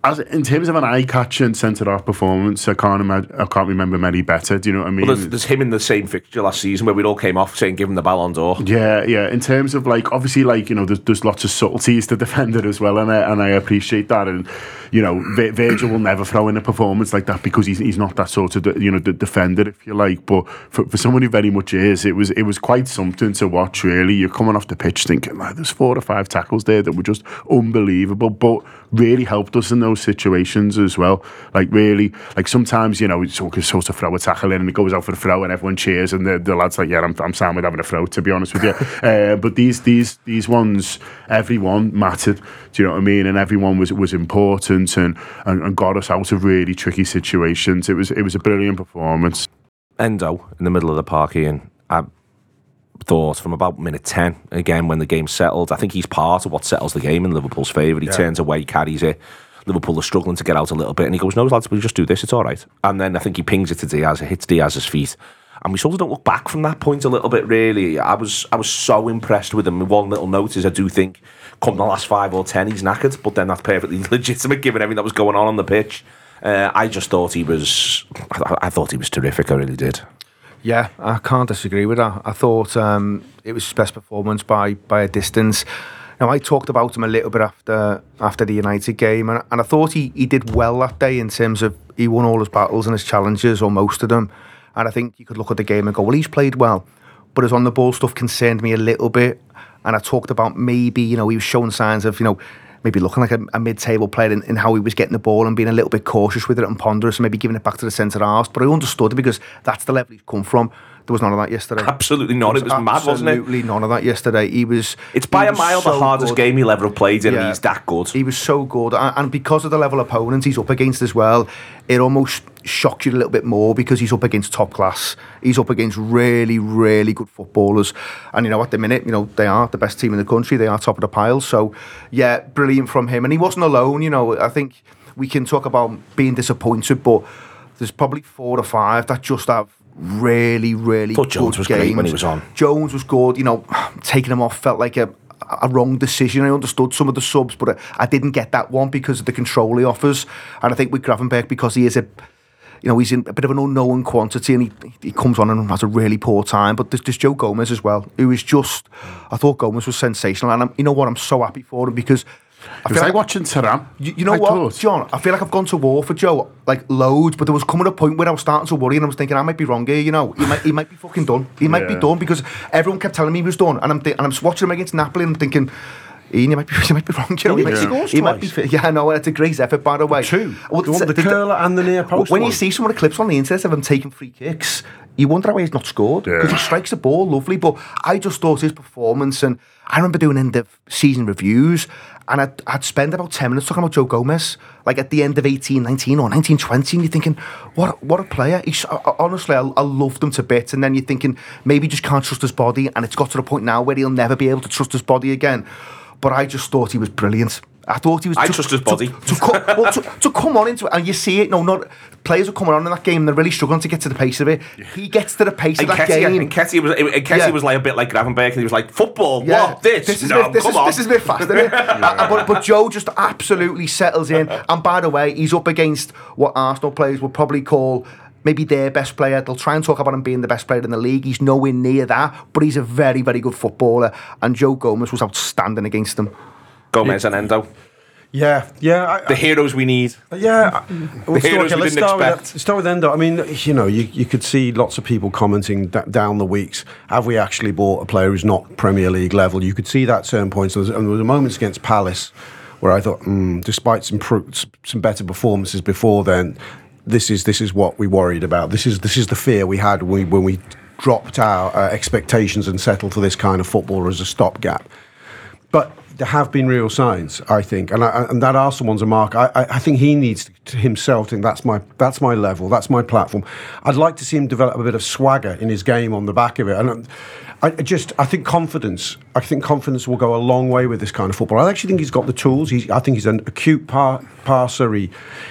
as in terms of an eye-catching centre half performance, I can't imagine, I can't remember many better. Do you know what I mean? Well, there's, there's him in the same fixture last season where we all came off saying give him the Ballon d'Or. yeah, yeah. In terms of like, obviously, like you know, there's, there's lots of subtleties to defend it as well, and I, and I appreciate that. And you know, Vir- Virgil will never throw in a performance like that because he's, he's not that sort of you know the defender, if you like. But for, for someone who very much is, it was it was quite something to watch. Really, you're coming off the pitch thinking, like, there's four or five tackles there that were just unbelievable, but really helped us in those situations as well. Like really, like sometimes you know, it's sort of sort of throw a tackle in and it goes out for the throw and everyone cheers and the, the lads like, yeah, I'm I'm sound with having a throw to be honest with you. uh, but these these these ones, everyone mattered. Do you know what I mean? And everyone was was important and, and, and got us out of really tricky situations. It was it was a brilliant performance. Endo in the middle of the park, Ian. Thought from about minute 10, again, when the game settled, I think he's part of what settles the game in Liverpool's favour. He turns away, carries it. Liverpool are struggling to get out a little bit, and he goes, No, lads, we'll just do this, it's all right. And then I think he pings it to Diaz, it hits Diaz's feet. And we sort of don't look back from that point a little bit, really. I was I was so impressed with him. One little note is I do think come the last five or ten, he's knackered, but then that's perfectly legitimate given everything that was going on on the pitch. Uh, I just thought he was, I, I thought he was terrific. I really did. Yeah, I can't disagree with that. I thought um, it was his best performance by by a distance. Now I talked about him a little bit after after the United game, and, and I thought he, he did well that day in terms of he won all his battles and his challenges, or most of them. And I think you could look at the game and go, well, he's played well, but his on the ball stuff concerned me a little bit. And I talked about maybe you know he was showing signs of you know maybe looking like a, a mid-table player in, in, how he was getting the ball and being a little bit cautious with it and ponderous and maybe giving it back to the centre half. But I understood it because that's the level he's come from. There was none of that yesterday. Absolutely not. It was, mad, wasn't it? Absolutely none of that yesterday. He was. It's by a mile so the hardest good. game he'll ever have played in, and Yeah. he's that good. He was so good, and, and because of the level of opponents he's up against as well, it almost shocks you a little bit more because he's up against top class. He's up against really, really good footballers, and you know at the minute, you know they are the best team in the country. They are top of the pile. So, yeah, brilliant from him, and he wasn't alone. You know, I think we can talk about being disappointed, but there's probably four or five that just have really, really Thought Jones was games. great when he was on. Jones was good. You know, taking him off felt like a a wrong decision. I understood some of the subs, but I, I didn't get that one because of the control he offers. And I think with Gravenberch, because he is a you know, he's in a bit of an unknown quantity and he, he comes on and has a really poor time. But there's, there's Joe Gomez as well, who is just, I thought Gomez was sensational. And I'm, you know what, I'm so happy for him because I It was like watching Taram. you, you know I what, thought. John? I feel like I've gone to war for Joe, like loads, but there was coming a point where I was starting to worry and I was thinking I might be wrong here. You know, he might he might be fucking done. He might be done because everyone kept telling me he was done, and I'm thi- and I'm watching him against Napoli and I'm thinking. Ian, you might be, you might be wrong. You know, He might, scores he might be. Yeah, I know. It's a great effort, by the way. Two. Well, The one- it's- the curler and the near post When you see some of the clips on the internet of him taking free kicks, you wonder why he's not scored because Yeah. he strikes the ball lovely. But I just thought his performance, and I remember doing end of season reviews, and I'd, I'd spend about 10 minutes talking about Joe Gomez, like at the end of 18, 19, or 19, 20, and you're thinking, what, what a player. He's, I- I- honestly, I, I loved him to bits. And then you're thinking, maybe he just can't trust his body, and it's got to the point now where he'll never be able to trust his body again. But I just thought he was brilliant. I thought he was. I to- trust his body. To, co- well, to, to come on into it, and you see it. No, not players are coming on in that game. and They're really struggling to get to the pace of it. He gets to the pace And of that Ketty, game. and Ketty was, and Ketty Yeah. was like a bit like Gravenberch, and he was like, "Football, Yeah. what this? This is no, bit, this come is, on." This is a bit fast, isn't it? Uh, but, but Joe just absolutely settles in. And by the way, he's up against what Arsenal players would probably call maybe their best player. They'll try and talk about him being the best player in the league. He's nowhere near that, but he's a very, very good footballer. And Joe Gomez was outstanding against them. Gomez and Endo, Yeah, yeah. I, the heroes we need. Yeah, we'll The heroes we let's didn't start expect. With, start with Endo. I mean, you know, you, you could see lots of people commenting d- down the weeks. Have we actually bought a player who's not Premier League level? You could see that at certain points. There was, and there were moments against Palace where I thought, mm, despite some pro- some better performances before then, this is this is what we worried about. This is this is the fear we had when we, when we dropped our uh, expectations and settled for this kind of footballer as a stopgap. But there have been real signs, I think, and I, and that Arsenal one's a mark. I, I, I think he needs to himself think that's my that's my level, that's my platform. I'd like to see him develop a bit of swagger in his game on the back of it, and um, I just I think confidence. I think confidence will go a long way with this kind of football. I actually think he's got the tools. He's, I think he's an acute par, passer. He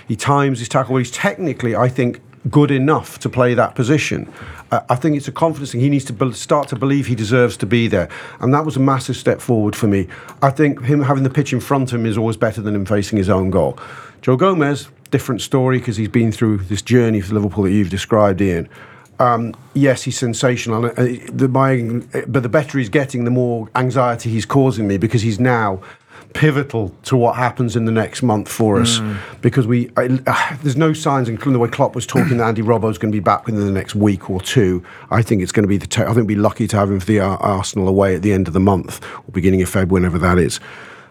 he times his tackle. He's technically, I think, good enough to play that position. I think it's a confidence thing. He needs to be- start to believe he deserves to be there, and that was a massive step forward for me. I think him having the pitch in front of him is always better than him facing his own goal. Joe Gomez, different story because he's been through this journey for Liverpool that you've described, Ian. Um, yes, he's sensational, uh, the, my, but the better he's getting, the more anxiety he's causing me because he's now pivotal to what happens in the next month for us. Because we I, uh, there's no signs including the way Klopp was talking that Andy Robbo's going to be back within the next week or two. I think it's going to be the te- I think we'll be lucky to have him for the Ar- Arsenal away at the end of the month or beginning of Feb whenever that is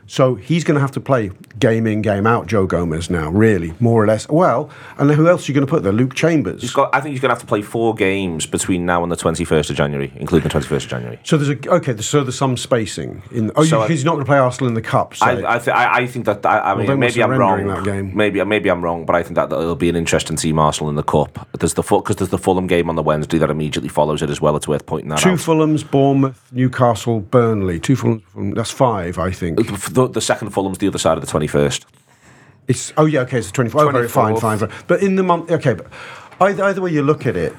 So he's going to have to play game in, game out, Joe Gomez now, really, more or less. Well, and who else are you going to put there? Luke Chambers. He's got, I think he's going to have to play four games between now and the 21st of January, including the 21st of January. so there's a okay. So there's some spacing in. Oh, So you, I- he's not going to play Arsenal in the cup. So. I, I, th- I, think that I, mean were maybe I'm wrong. that game. Maybe maybe I'm wrong, but I think that it'll be an interesting team Arsenal in the cup. There's the because there's the Fulham game on the Wednesday that immediately follows it as well. It's worth pointing that Two out. Fulhams, Bournemouth, Newcastle, Burnley. Two Fulhams. That's five, I think. The, the second Fulham's the other side of the 21st. It's oh yeah, okay, it's twenty four. Oh, very fine, 24th. fine, fine. But in the month, okay, but either, either way you look at it,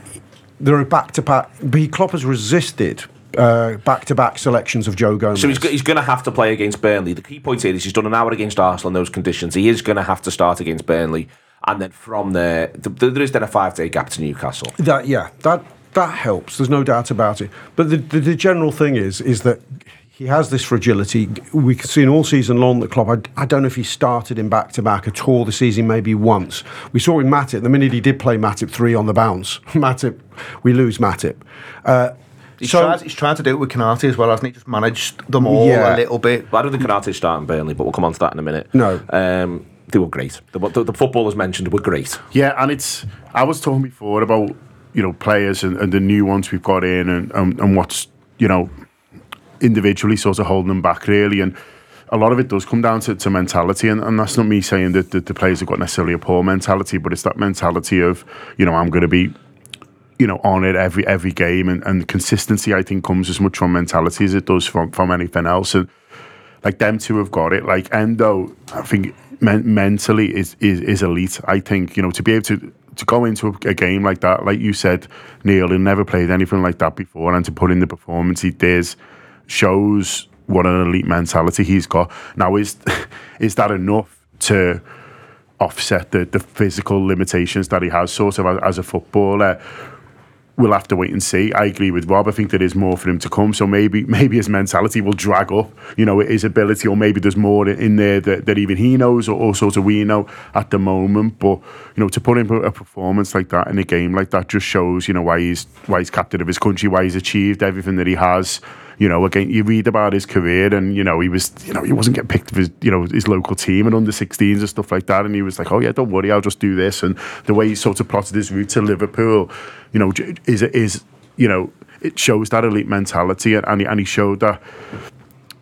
there are back to back. But Klopp has resisted uh, back to back selections of Joe Gomez. So he's, he's going to have to play against Burnley. The key point here is he's done an hour against Arsenal in those conditions. He is going to have to start against Burnley. And then from there, th- th- there is then a five day gap to Newcastle. That yeah, that that helps. There's no doubt about it. But the, the, the general thing is is that he has this fragility. We've seen all season long that Klopp. I, I don't know if he started him back to back at all this season. Maybe once. We saw in Matip. The minute he did play Matip three on the bounce, Matip, we lose Matip. Uh, He's, so tried, he's trying to do it with Konate as well, hasn't he? Just managed them all Yeah. a little bit. But I don't think Konate's starting Burnley, but we'll come on to that in a minute. No. Um, they were great. The, the, the footballers mentioned were great. Yeah, and it's. I was talking before about you know players and, and the new ones we've got in and, and and what's you know individually sort of holding them back really and. A lot of it does come down to, to mentality, and, and that's not me saying that, that the players have got necessarily a poor mentality, but it's that mentality of, you know, I'm going to be you know, on it every every game, and, and consistency. I think comes as much from mentality as it does from from anything else. And like them two have got it. Like Endo, I think men- mentally is, is is elite. I think you know to be able to to go into a, a game like that, like you said, Neil, he never played anything like that before, and to put in the performance he did shows what an elite mentality he's got. Now, is is that enough to offset the, the physical limitations that he has sort of as, a footballer? We'll have to wait and see. I agree with Rob. I think there is more for him to come. So maybe maybe his mentality will drag up, you know, his ability, or maybe there's more in there that, that even he knows or, or sort of we know at the moment. But you know, to put in a performance like that in a game like that just shows, you know, why he's why he's captain of his country, why he's achieved everything that he has. You know, again, you read about his career, and you know, he was, you know, he wasn't getting picked for his, you know, his local team and under 16s and stuff like that. And he was like, oh yeah, don't worry, I'll just do this. And the way he sort of plotted his route to Liverpool, you know, is is you know, it shows that elite mentality, and he, and he showed that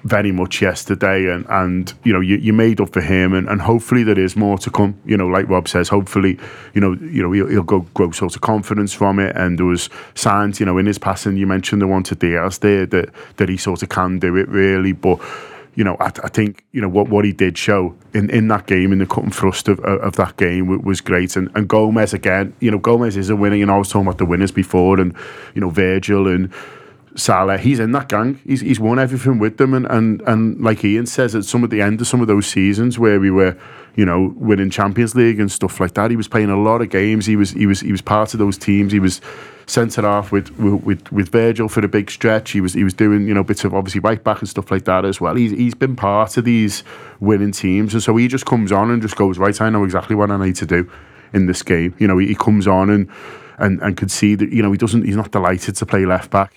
very much yesterday and and you know you, you made up for him and, and hopefully there is more to come you know like Rob says hopefully you know you know he'll, he'll go grow sort of confidence from it and there was signs you know in his passing you mentioned the one to Diaz there that that he sort of can do it really but you know, I, I think you know what, what he did show in, in that game, in the cut and thrust of, of, that game, wa- was great. And, and Gomez again, you know, Gomez is a winner. You know, I was talking about the winners before, and you know, Virgil and Salah, he's in that gang. He's he's won everything with them, and and and like Ian says, at some of the end of some of those seasons where we were, you know, winning Champions League and stuff like that, he was playing a lot of games. He was he was he was part of those teams. He was centre half with with with Virgil for a big stretch. He was he was doing you know bits of obviously right back and stuff like that as well. He's he's been part of these winning teams, and so he just comes on and just goes right. I know exactly what I need to do in this game. You know, he, he comes on and and and could see that you know he doesn't he's not delighted to play left back.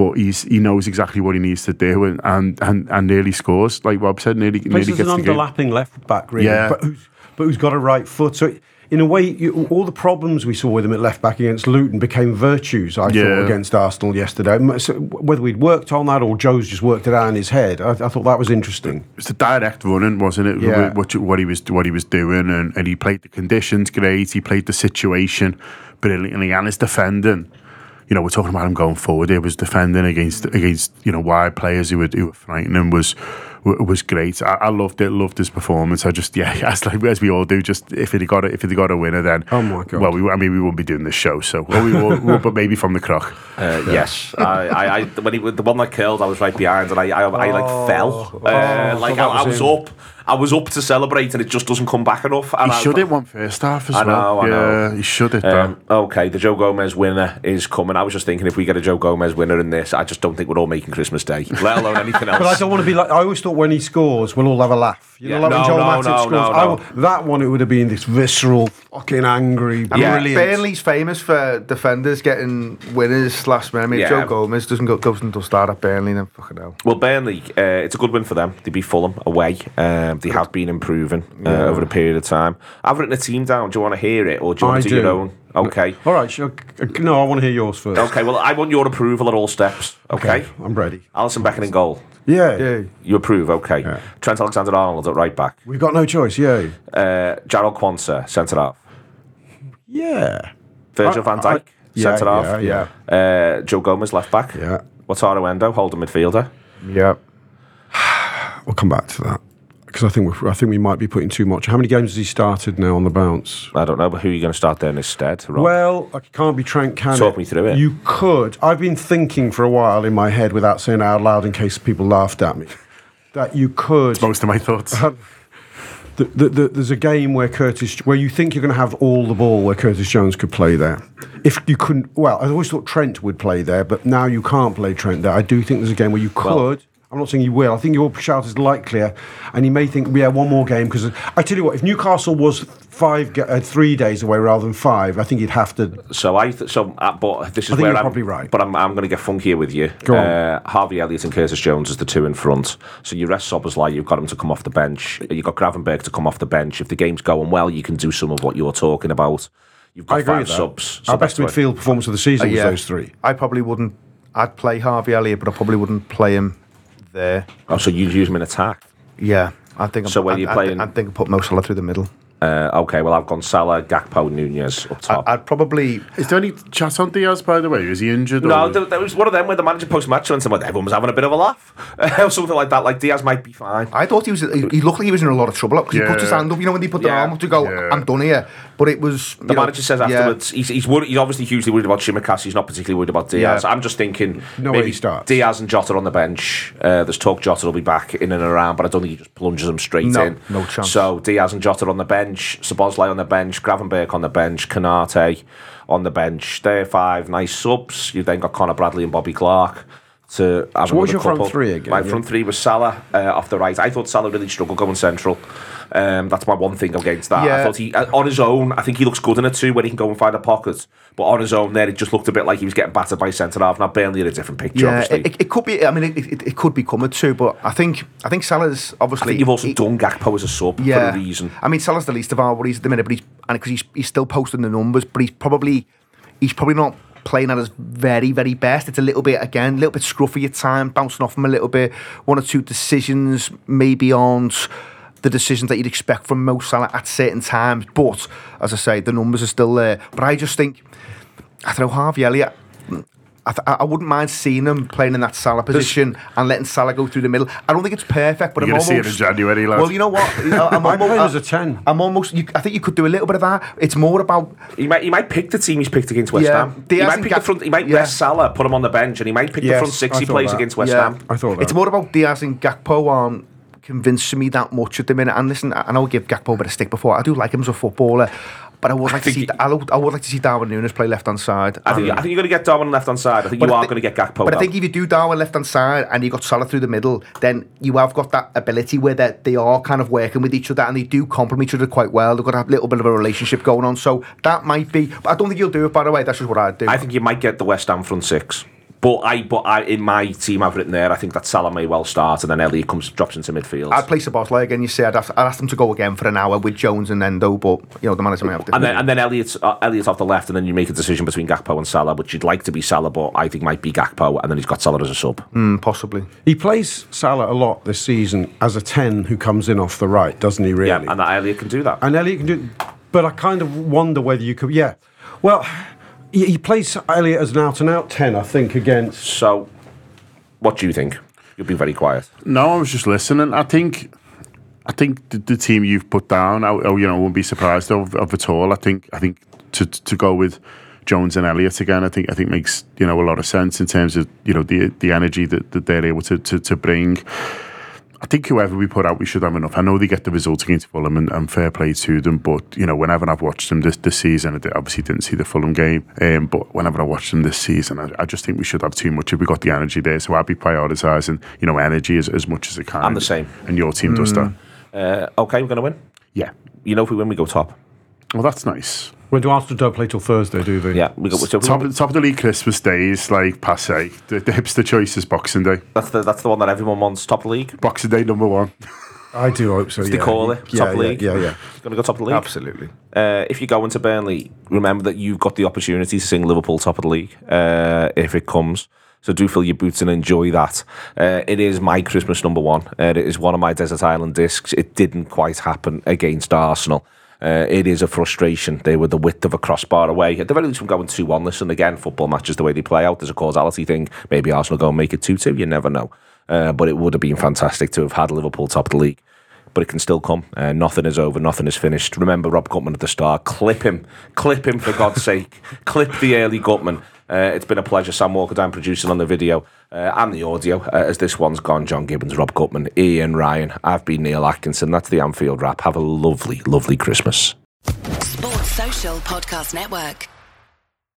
But he's he knows exactly what he needs to do and and, and, and nearly scores. Like Rob said, nearly, plays nearly gets an underlapping left back, really. Yeah. But who's, but who's got a right foot. So, in a way, you, all the problems we saw with him at left back against Luton became virtues, I Yeah. thought, against Arsenal yesterday. So whether we'd worked on that or Joe's just worked it out in his head, I, I thought that was interesting. It's the direct running, wasn't it? Yeah. What, what he was what he was doing, and, and he played the conditions great. He played the situation brilliantly, and his defending. You know, we're talking about him going forward. He was defending against against you know wide players who were who were frightening. Was was great. I, I loved it. Loved his performance. I just yeah, as like as we all do. Just if he got a, if he got a winner, then Oh my God. Well, we, I mean, we wouldn't be doing this show. So well, we will, we'll, but maybe from the croc. Uh, yes, I, I, I, when he the one that killed, I was right behind, and I, I, I like fell. Uh, Oh, like so I, that I was was up, I was up to celebrate, and it just doesn't come back enough. And He I- should have won first half as I know, well. I yeah, know. he should have Um, done. okay, the Joe Gomez winner is coming. I was just thinking if we get a Joe Gomez winner in this, I just don't think we're all making Christmas Day, let alone anything else. But I don't want to be like. I always thought when he scores, we'll all have a laugh. You Yeah. know, like when No, Joel no, Matip no, scores. no, I no. w- that one, it would have been this visceral, fucking angry, Yeah. brilliant. Burnley's famous for defenders getting winners last minute. I mean, Yeah. Joe Gomez doesn't go goes into start at Burnley, then fucking hell. Well, Burnley, uh, it's a good win for them. They beat Fulham away. Um, they have been improving uh, over a period of time. I've written a team down. Do you want to hear it, or do you want to do, your do. own? Okay. All right, sure. no, I want to hear yours first. Okay. Well, I want your approval at all steps. Okay. I'm ready. Alison Becken in goal. Yeah, Yeah. You approve, okay. Yeah. Trent Alexander Arnold at right back. we've got no choice. Yeah, Uh, Jarell Quansah, centre half. yeah, Virgil I- van Dijk, I- yeah, centre half. yeah, Uh, Joe Gomez, left back. yeah. Wataru Endo, holding midfielder. Yeah. We'll come back to that because I think we I think we might be putting too much. How many games has he started now on the bounce? I don't know, but who are you going to start there instead? Rob? Well, it can't be Trent Can Talk it? me through it. You could. I've been thinking for a while in my head without saying it out loud in case people laughed at me. That you could. Most of my thoughts. The, the, the, there's a game where Curtis, where you think you're going to have all the ball, where Curtis Jones could play there. If you couldn't, well, I always thought Trent would play there, but now you can't play Trent there. I do think there's a game where you could. Well- I'm not saying you will. I think your shout is likelier, and you may think, we yeah, one more game. Because I tell you what, if Newcastle was five, uh, three days away rather than five, I think you'd have to. So I, th- so uh, but this is I think where you're I'm probably right. But I'm, I'm going to get funkier with you. Go on. Uh, Harvey Elliott and Curtis Jones as the two in front. So you rest Szoboszlai, you've got him to come off the bench. You've got Gravenberch to come off the bench. If the game's going well, you can do some of what you're talking about. You've got I agree five with that. subs. Our best midfield performance of the season was Uh, yeah. those three. I probably wouldn't. I'd play Harvey Elliott, but I probably wouldn't play him there. Oh, so you'd use him in attack. Yeah, I think. So I'm, where I, you I, I, think I put Mo Salah through the middle. Uh, okay, well I've gone Salah, Gakpo, Nunez up top. I, I'd probably. Is there any chat on Diaz, by the way? Is he injured? no, or? there, there was one of them where the manager post match and someone everyone was having a bit of a laugh, or something like that. Like Diaz might be fine. I thought he was. He he looked like he was in a lot of trouble because he put his hand up. You know when they put their Yeah. arm up to go, Yeah. "I'm done here." But it was. The manager says afterwards he's he's, worried, he's obviously hugely worried about Tsimikas. He's not particularly worried about Diaz. Yeah. I'm just thinking No way maybe he starts. Diaz and Jota on the bench. Uh, there's talk Jota will be back in and around, but I don't think he just plunges them straight No, in. no chance. So Diaz and Jota on the bench, Szoboszlai on the bench, Gravenberch on the bench, Konate on the bench. They're five nice subs. You've then got Conor Bradley and Bobby Clark. To have So what was your front three again, My yeah? front three was Salah uh, off the right. I thought Salah really struggled going central. Um, that's my one thing against that. I thought he uh, on his own. I think he looks good in it too, when he can go and find a pocket. But on his own, there it just looked a bit like he was getting battered by centre half. Now Burnley had a different picture. Yeah, obviously. it, it, could be. I mean, it, it, it could be coming too. But I think I think Salah's I obviously. think you've also he- done Gakpo as a sub yeah. for a reason. I mean, Salah's the least of our worries at the minute, but he's and because he's he's still posting the numbers, but he's probably he's probably not playing at his very very best. It's a little bit again, a little bit scruffy at time, bouncing off him a little bit. One or two decisions maybe aren't the decisions that you'd expect from Mo Salah at certain times. But as I say, the numbers are still there. But I just think I don't know Harvey Elliott. I, th- I wouldn't mind seeing him playing in that Salah position and letting Salah go through the middle. I don't think it's perfect, but You're I'm gonna see it in January, lad. Well, you know what? You know, I'm almost, as a 10. I'm almost. You, I think you could do a little bit of that. It's more about He might he might pick the team he's picked against West Yeah, Ham. He might pick Gak- the front. He might yeah. rest Salah, put him on the bench, and he might pick the front six he plays that. against West yeah. Ham. I thought that. It's more about Diaz and Gakpo aren't convincing me that much at the minute. And listen, I know I give Gakpo a bit of stick before. I do like him as a footballer, but I would like to see. he- I would, I would like to see Darwin Nunez play left hand side. I think I think you're going to get Darwin left hand side. I think you I are going to get Gakpo. But I think if you do Darwin left hand side and you got Salah through the middle, then you have got that ability where they, they are kind of working with each other and they do complement each other quite well. They've got a little bit of a relationship going on. So that might be. But I don't think you'll do it. By the way, that's just what I'd do. I think you might get the West Ham front six. But I, but I, in my team, I've written there. I think that Salah may well start, and then Elliott comes drops into midfield. I'd play Szoboszlai again. You say I'd, ask, I'd ask them to go again for an hour with Jones and Endo, but you know the manager may have to. and then and then Elliott's uh, Elliott's off the left, and then you make a decision between Gakpo and Salah, which you'd like to be Salah, but I think might be Gakpo, and then he's got Salah as a sub. Mm, possibly. He plays Salah a lot this season as a 10 who comes in off the right, doesn't he, really? Yeah, and that Elliott can do that. And Elliott can do But I kind of wonder whether you could. Yeah. Well, he, he plays Elliott as an out and out 10, I think, against. So, what do you think? You've been very quiet. No, I was just listening. I think, I think the, the team you've put down, I, I, you know, won't be surprised of, of at all. I think, I think to to go with Jones and Elliott again, I think I think makes you know a lot of sense in terms of you know the the energy that, that they're able to, to to bring. I think whoever we put out, we should have enough. I know they get the results against Fulham, and, and fair play to them. But you know, whenever I've watched them this, this season, I obviously didn't see the Fulham game, um, but whenever I watched them this season, I, I just think we should have too much. If we got the energy there, so I'd be prioritising, you know, energy as, as much as I can. I'm the same. and your team does that. Uh, okay, we're going to win. Yeah. You know, if we win, we go top. Well, that's nice. When do Arsenal don't play till Thursday, do they? Yeah, we go. So Top, top of the league Christmas Day is like passe. The, the hipster choice is Boxing Day. that's the that's the one that everyone wants. Top of the league. Boxing Day number one. I do hope so. They yeah. call it Yeah, top of the yeah, league. Yeah, yeah. Going to go top of the league. Absolutely. Uh, if you go into Burnley, remember that you've got the opportunity to sing Liverpool top of the league uh, if it comes. So do fill your boots and enjoy that. Uh, it is my Christmas number one. Uh, it is one of my Desert Island discs. It didn't quite happen against Arsenal. Uh, it is a frustration. They were the width of a crossbar away. At the very least, from going 2 1. Listen, again, football matches the way they play out. There's a causality thing. Maybe Arsenal go and make it 2 2. You never know. Uh, but it would have been fantastic to have had Liverpool top of the league but it can still come. Uh, nothing is over, nothing is finished. Remember Rob Gutmann at the start. Clip him, clip him for God's sake. Clip the early Gutmann. Uh, it's been a pleasure. Sam Walker down producing on the video uh, and the audio uh, as this one's gone. John Gibbons, Rob Gutmann, Ian Ryan. I've been Neil Atkinson. That's the Anfield wrap. Have a lovely, lovely Christmas. Sports Social Podcast Network.